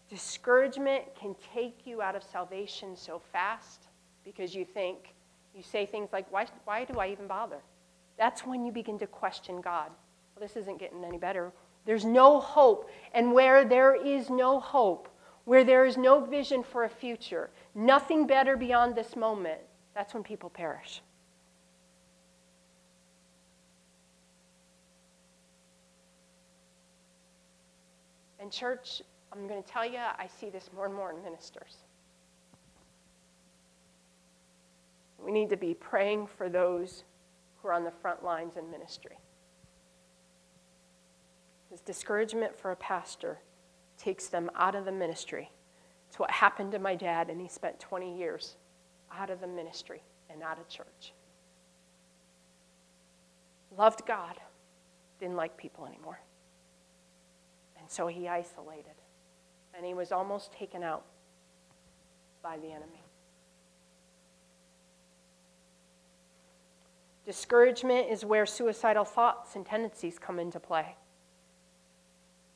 Discouragement can take you out of salvation so fast because you think, you say things like, why, why do I even bother? That's when you begin to question God. Well, this isn't getting any better. There's no hope. And where there is no hope, where there is no vision for a future, nothing better beyond this moment, that's when people perish. And, church, I'm going to tell you, I see this more and more in ministers. We need to be praying for those who are on the front lines in ministry. Because discouragement for a pastor takes them out of the ministry. It's what happened to my dad, and he spent 20 years out of the ministry and out of church. Loved God, didn't like people anymore. And so he isolated, and he was almost taken out by the enemy. Discouragement is where suicidal thoughts and tendencies come into play.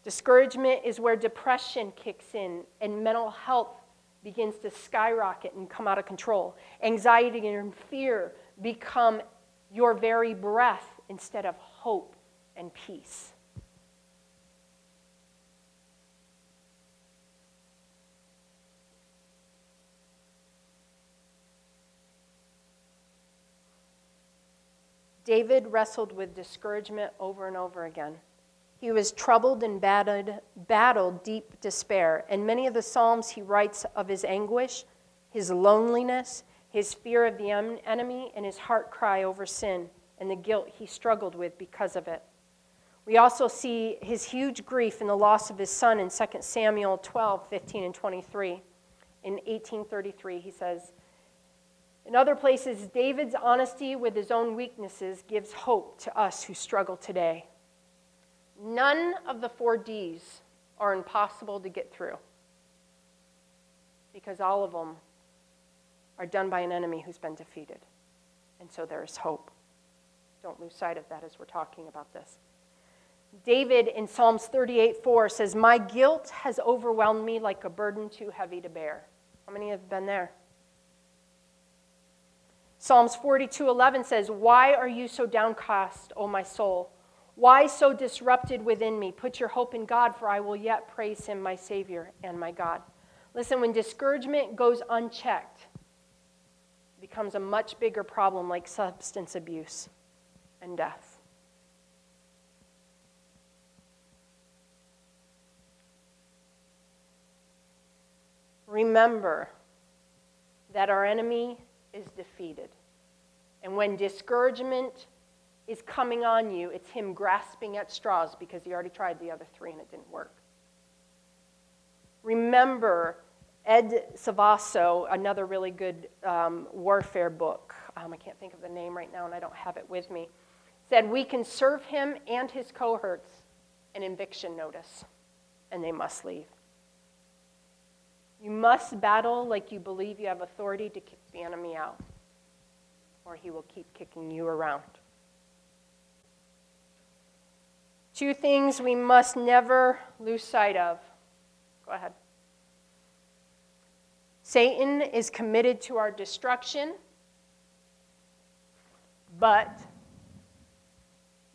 Discouragement is where depression kicks in and mental health begins to skyrocket and come out of control. Anxiety and fear become your very breath instead of hope and peace. David wrestled with discouragement over and over again. He was troubled and battled, deep despair. And many of the Psalms he writes of his anguish, his loneliness, his fear of the enemy, and his heart cry over sin and the guilt he struggled with because of it. We also see his huge grief in the loss of his son in 2 Samuel 12, 15, and 23. In 1833, he says, In other places, David's honesty with his own weaknesses gives hope to us who struggle today. None of the four D's are impossible to get through because all of them are done by an enemy who's been defeated. And so there is hope. Don't lose sight of that as we're talking about this. David in Psalms 38 4 says, My guilt has overwhelmed me like a burden too heavy to bear. How many have been there? Psalms 42 11 says, Why are you so downcast, O my soul? Why so disrupted within me? Put your hope in God, for I will yet praise him, my Savior and my God. Listen, when discouragement goes unchecked, it becomes a much bigger problem like substance abuse and death. Remember that our enemy is defeated. And when discouragement is coming on you, it's him grasping at straws because he already tried the other three and it didn't work. Remember Ed Silvoso, another really good um, warfare book. Um, I can't think of the name right now and I don't have it with me. Said, We can serve him and his cohorts an eviction notice, and they must leave. You must battle like you believe you have authority to kick the enemy out, or he will keep kicking you around. Two things we must never lose sight of. Go ahead. Satan is committed to our destruction, but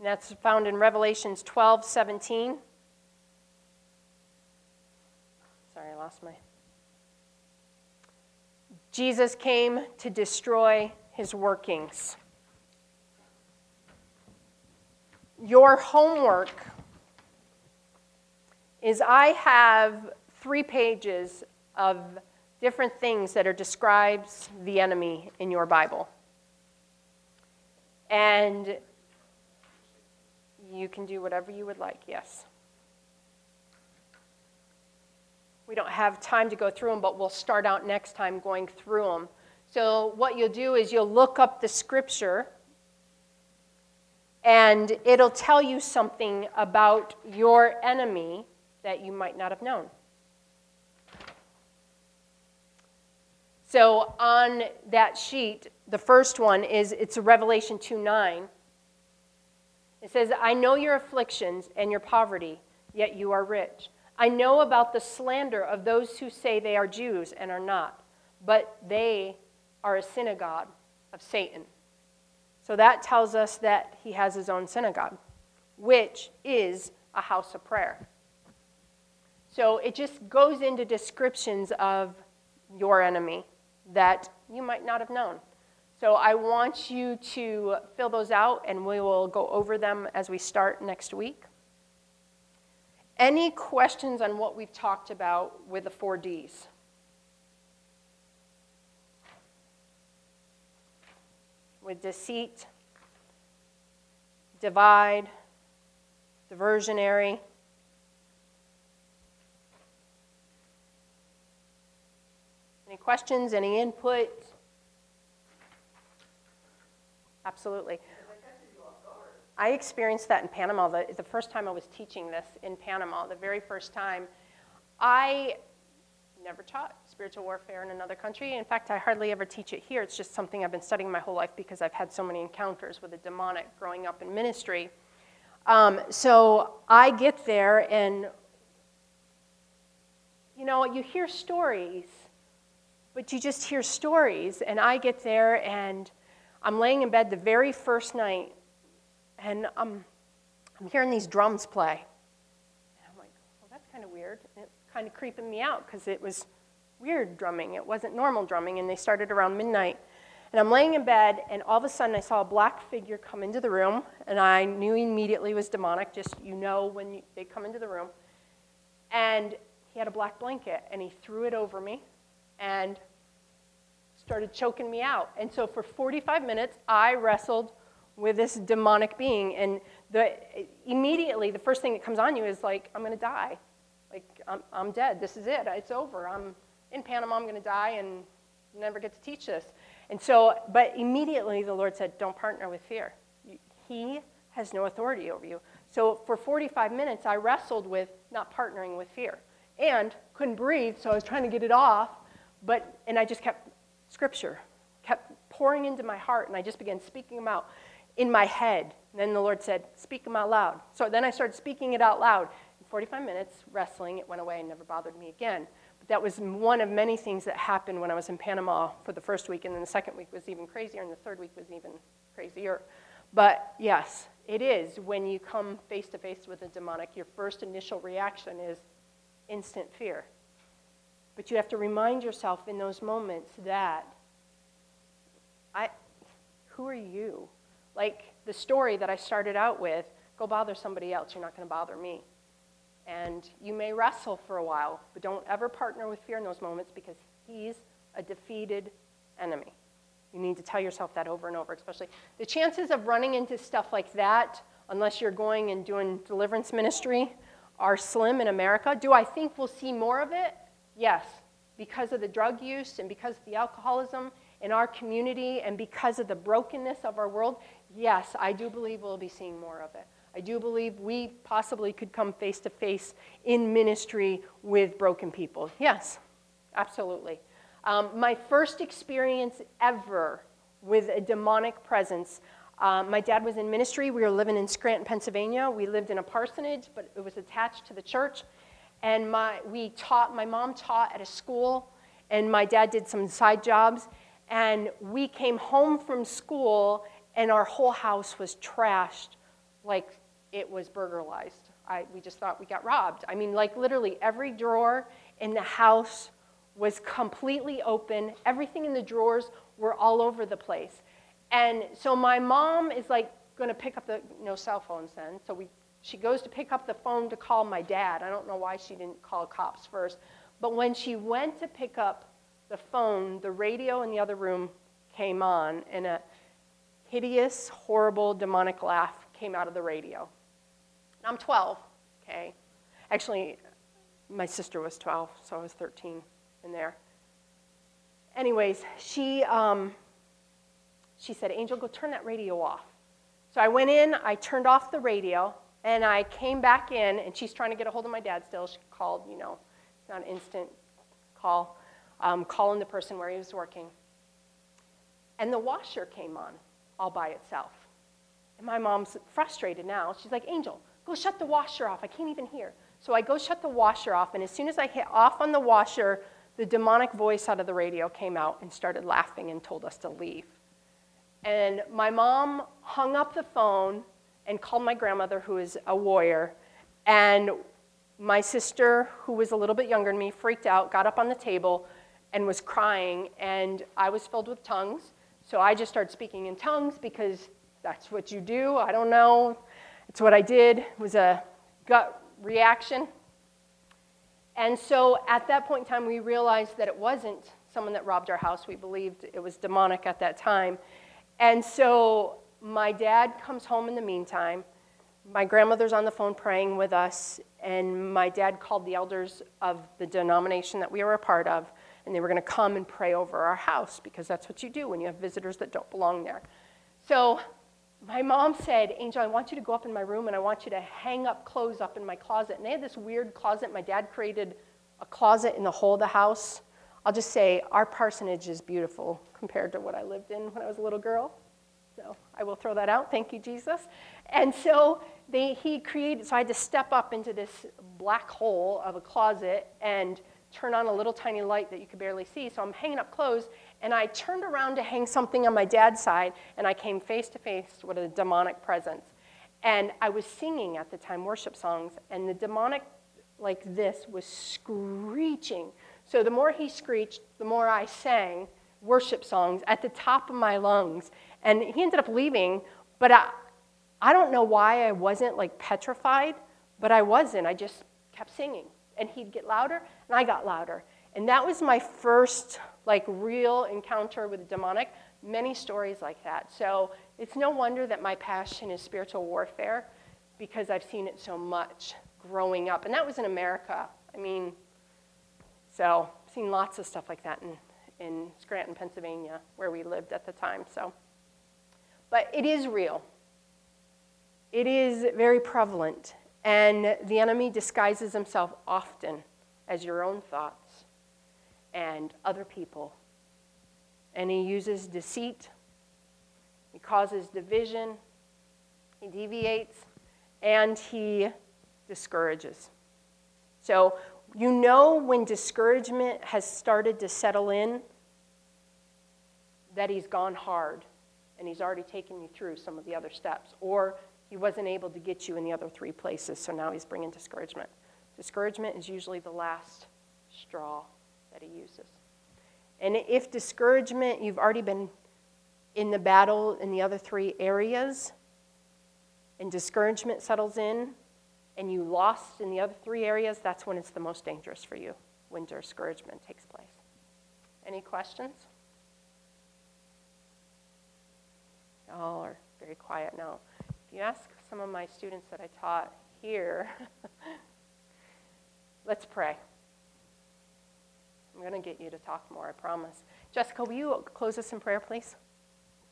that's found in Revelations 12 17. Sorry, I lost my. Jesus came to destroy his workings. Your homework is I have three pages of different things that are describes the enemy in your Bible. And you can do whatever you would like, yes. We don't have time to go through them, but we'll start out next time going through them. So, what you'll do is you'll look up the scripture, and it'll tell you something about your enemy that you might not have known. So, on that sheet, the first one is it's Revelation 2 9. It says, I know your afflictions and your poverty, yet you are rich. I know about the slander of those who say they are Jews and are not, but they are a synagogue of Satan. So that tells us that he has his own synagogue, which is a house of prayer. So it just goes into descriptions of your enemy that you might not have known. So I want you to fill those out and we will go over them as we start next week. Any questions on what we've talked about with the four Ds? With deceit, divide, diversionary. Any questions, any input? Absolutely. I experienced that in Panama the, the first time I was teaching this in Panama, the very first time. I never taught spiritual warfare in another country. In fact, I hardly ever teach it here. It's just something I've been studying my whole life because I've had so many encounters with the demonic growing up in ministry. Um, so I get there, and you know, you hear stories, but you just hear stories. And I get there, and I'm laying in bed the very first night, and I'm, I'm hearing these drums play. And I'm like, well, that's kind of weird. And it's kind of creeping me out because it was weird drumming. It wasn't normal drumming, and they started around midnight. And I'm laying in bed, and all of a sudden I saw a black figure come into the room, and I knew immediately it was demonic. Just you know when you, they come into the room. And he had a black blanket, and he threw it over me, and started choking me out. And so for 45 minutes, I wrestled with this demonic being. And the, immediately, the first thing that comes on you is like, I'm going to die. Like, I'm, I'm dead. This is it. It's over. I'm in Panama. I'm going to die and never get to teach this. And so, but immediately the Lord said, Don't partner with fear. He has no authority over you. So for 45 minutes, I wrestled with not partnering with fear and couldn't breathe, so I was trying to get it off. But, and I just kept scripture, kept pouring into my heart, and I just began speaking them out in my head. And then the Lord said, Speak them out loud. So then I started speaking it out loud. In 45 minutes, wrestling, it went away and never bothered me again. That was one of many things that happened when I was in Panama for the first week, and then the second week was even crazier, and the third week was even crazier. But yes, it is when you come face to face with a demonic, your first initial reaction is instant fear. But you have to remind yourself in those moments that I who are you? Like the story that I started out with, go bother somebody else, you're not going to bother me. And you may wrestle for a while, but don't ever partner with fear in those moments because he's a defeated enemy. You need to tell yourself that over and over, especially. The chances of running into stuff like that, unless you're going and doing deliverance ministry, are slim in America. Do I think we'll see more of it? Yes, because of the drug use and because of the alcoholism in our community and because of the brokenness of our world. Yes, I do believe we'll be seeing more of it. I do believe we possibly could come face to face in ministry with broken people. Yes, absolutely. Um, my first experience ever with a demonic presence. Um, my dad was in ministry. We were living in Scranton, Pennsylvania. We lived in a parsonage, but it was attached to the church. And my, we taught, my mom taught at a school, and my dad did some side jobs. And we came home from school, and our whole house was trashed like it was burglarized. I, we just thought we got robbed. I mean, like literally every drawer in the house was completely open. Everything in the drawers were all over the place. And so my mom is like going to pick up the no cell phones then. So we she goes to pick up the phone to call my dad. I don't know why she didn't call cops first. But when she went to pick up the phone, the radio in the other room came on and a hideous, horrible, demonic laugh came out of the radio. I'm 12, okay? Actually, my sister was 12, so I was 13 in there. Anyways, she, um, she said, Angel, go turn that radio off. So I went in, I turned off the radio, and I came back in, and she's trying to get a hold of my dad still. She called, you know, it's not an instant call, um, calling the person where he was working. And the washer came on all by itself. And my mom's frustrated now. She's like, Angel, go shut the washer off. I can't even hear. So I go shut the washer off, and as soon as I hit off on the washer, the demonic voice out of the radio came out and started laughing and told us to leave. And my mom hung up the phone and called my grandmother, who is a warrior. And my sister, who was a little bit younger than me, freaked out, got up on the table, and was crying. And I was filled with tongues. So I just started speaking in tongues because that's what you do. I don't know. It's what I did. Was a gut reaction. And so at that point in time, we realized that it wasn't someone that robbed our house. We believed it was demonic at that time. And so my dad comes home in the meantime. My grandmother's on the phone praying with us, and my dad called the elders of the denomination that we were a part of, and they were going to come and pray over our house because that's what you do when you have visitors that don't belong there. So my mom said, Angel, I want you to go up in my room and I want you to hang up clothes up in my closet. And they had this weird closet. My dad created a closet in the whole of the house. I'll just say, our parsonage is beautiful compared to what I lived in when I was a little girl. So I will throw that out. Thank you, Jesus. And so they, he created, so I had to step up into this black hole of a closet and turn on a little tiny light that you could barely see. So I'm hanging up clothes, and I turned around to hang something on my dad's side, and I came face to face with a demonic presence. And I was singing at the time worship songs, and the demonic, like this, was screeching. So the more he screeched, the more I sang, worship songs at the top of my lungs. And he ended up leaving, but I, I don't know why I wasn't like petrified, but I wasn't. I just kept singing. And he'd get louder, and I got louder. And that was my first like real encounter with demonic. Many stories like that. So it's no wonder that my passion is spiritual warfare because I've seen it so much growing up. And that was in America. I mean, so seen lots of stuff like that in, in Scranton, Pennsylvania, where we lived at the time. So, but it is real. It is very prevalent, and the enemy disguises himself often as your own thoughts and other people. And he uses deceit, he causes division, he deviates, and he discourages. So you know when discouragement has started to settle in that he's gone hard and he's already taken you through some of the other steps, or he wasn't able to get you in the other three places, so now he's bringing discouragement. Discouragement is usually the last straw that he uses. And if discouragement, you've already been in the battle in the other three areas, and discouragement settles in, and you lost in the other three areas, that's when it's the most dangerous for you, when discouragement takes place. Any questions? Y'all are very quiet now. If you ask some of my students that I taught here, let's pray. I'm going to get you to talk more, I promise. Jessica, will you close us in prayer, please?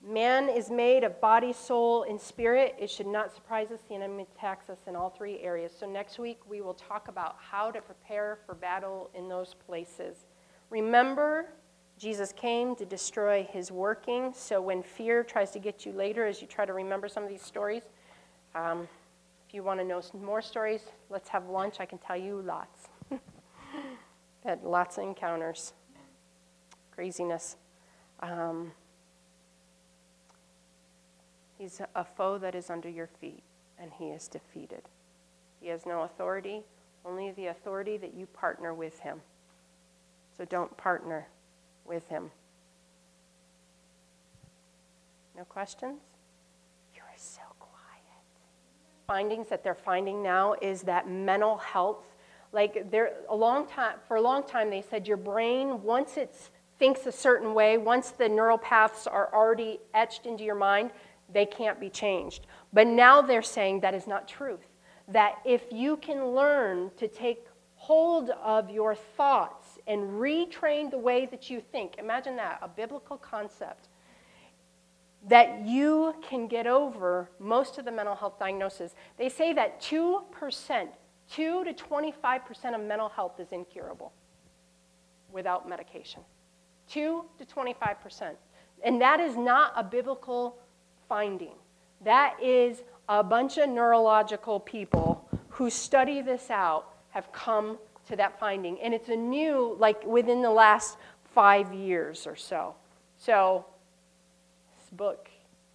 Man is made of body, soul, and spirit. It should not surprise us the enemy attacks us in all three areas. So, next week, we will talk about how to prepare for battle in those places. Remember, Jesus came to destroy his working. So, when fear tries to get you later, as you try to remember some of these stories, um, if you want to know more stories, let's have lunch. I can tell you lots. Had lots of encounters, craziness. Um, He's a foe that is under your feet, and he is defeated. He has no authority, only the authority that you partner with him. So don't partner with him. No questions? You're so quiet. Findings that they're finding now is that mental health, like there a long time for a long time they said your brain once it thinks a certain way, once the neural paths are already etched into your mind, they can't be changed. But now they're saying that is not truth. That if you can learn to take hold of your thoughts and retrain the way that you think, imagine that, a biblical concept, that you can get over most of the mental health diagnoses. They say that 2%, 2 to 25% of mental health is incurable without medication. 2 to 25%. And that is not a biblical finding. That is a bunch of neurological people who study this out have come to that finding. And it's a new, like within the last five years or so. So this book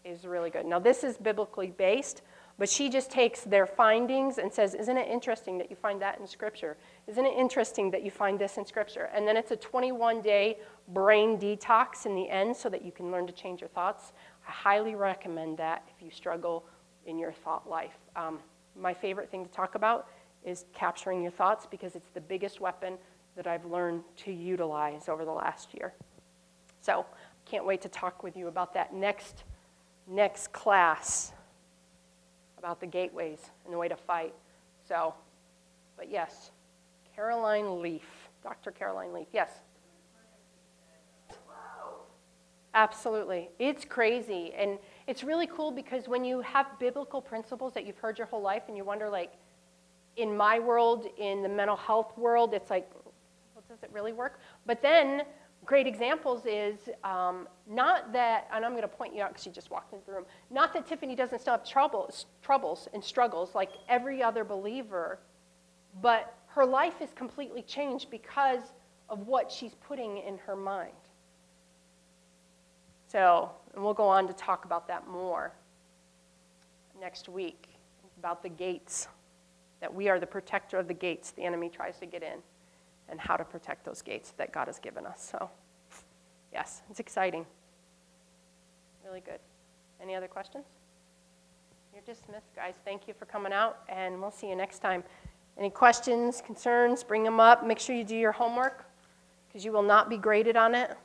is really good. Now, this is biblically based, but she just takes their findings and says, Isn't it interesting that you find that in Scripture? Isn't it interesting that you find this in Scripture? And then it's a 21 day brain detox in the end so that you can learn to change your thoughts. I highly recommend that if you struggle in your thought life. Um, my favorite thing to talk about is capturing your thoughts because it's the biggest weapon that I've learned to utilize over the last year. So, can't wait to talk with you about that next next class about the gateways and the way to fight. So, but yes, Caroline Leaf, Dr. Caroline Leaf. Yes. Absolutely. It's crazy. And it's really cool because when you have biblical principles that you've heard your whole life and you wonder, like, in my world, in the mental health world, it's like, well, does it really work? But then, great examples is um, not that, and I'm going to point you out because you just walked into the room, not that Tiffany doesn't still have troubles, troubles and struggles like every other believer, but her life is completely changed because of what she's putting in her mind. So, and we'll go on to talk about that more next week about the gates, that we are the protector of the gates the enemy tries to get in, and how to protect those gates that God has given us. So, Yes, it's exciting. Really good. Any other questions? You're dismissed, guys. Thank you for coming out, and we'll see you next time. Any questions, concerns, bring them up. Make sure you do your homework, because you will not be graded on it.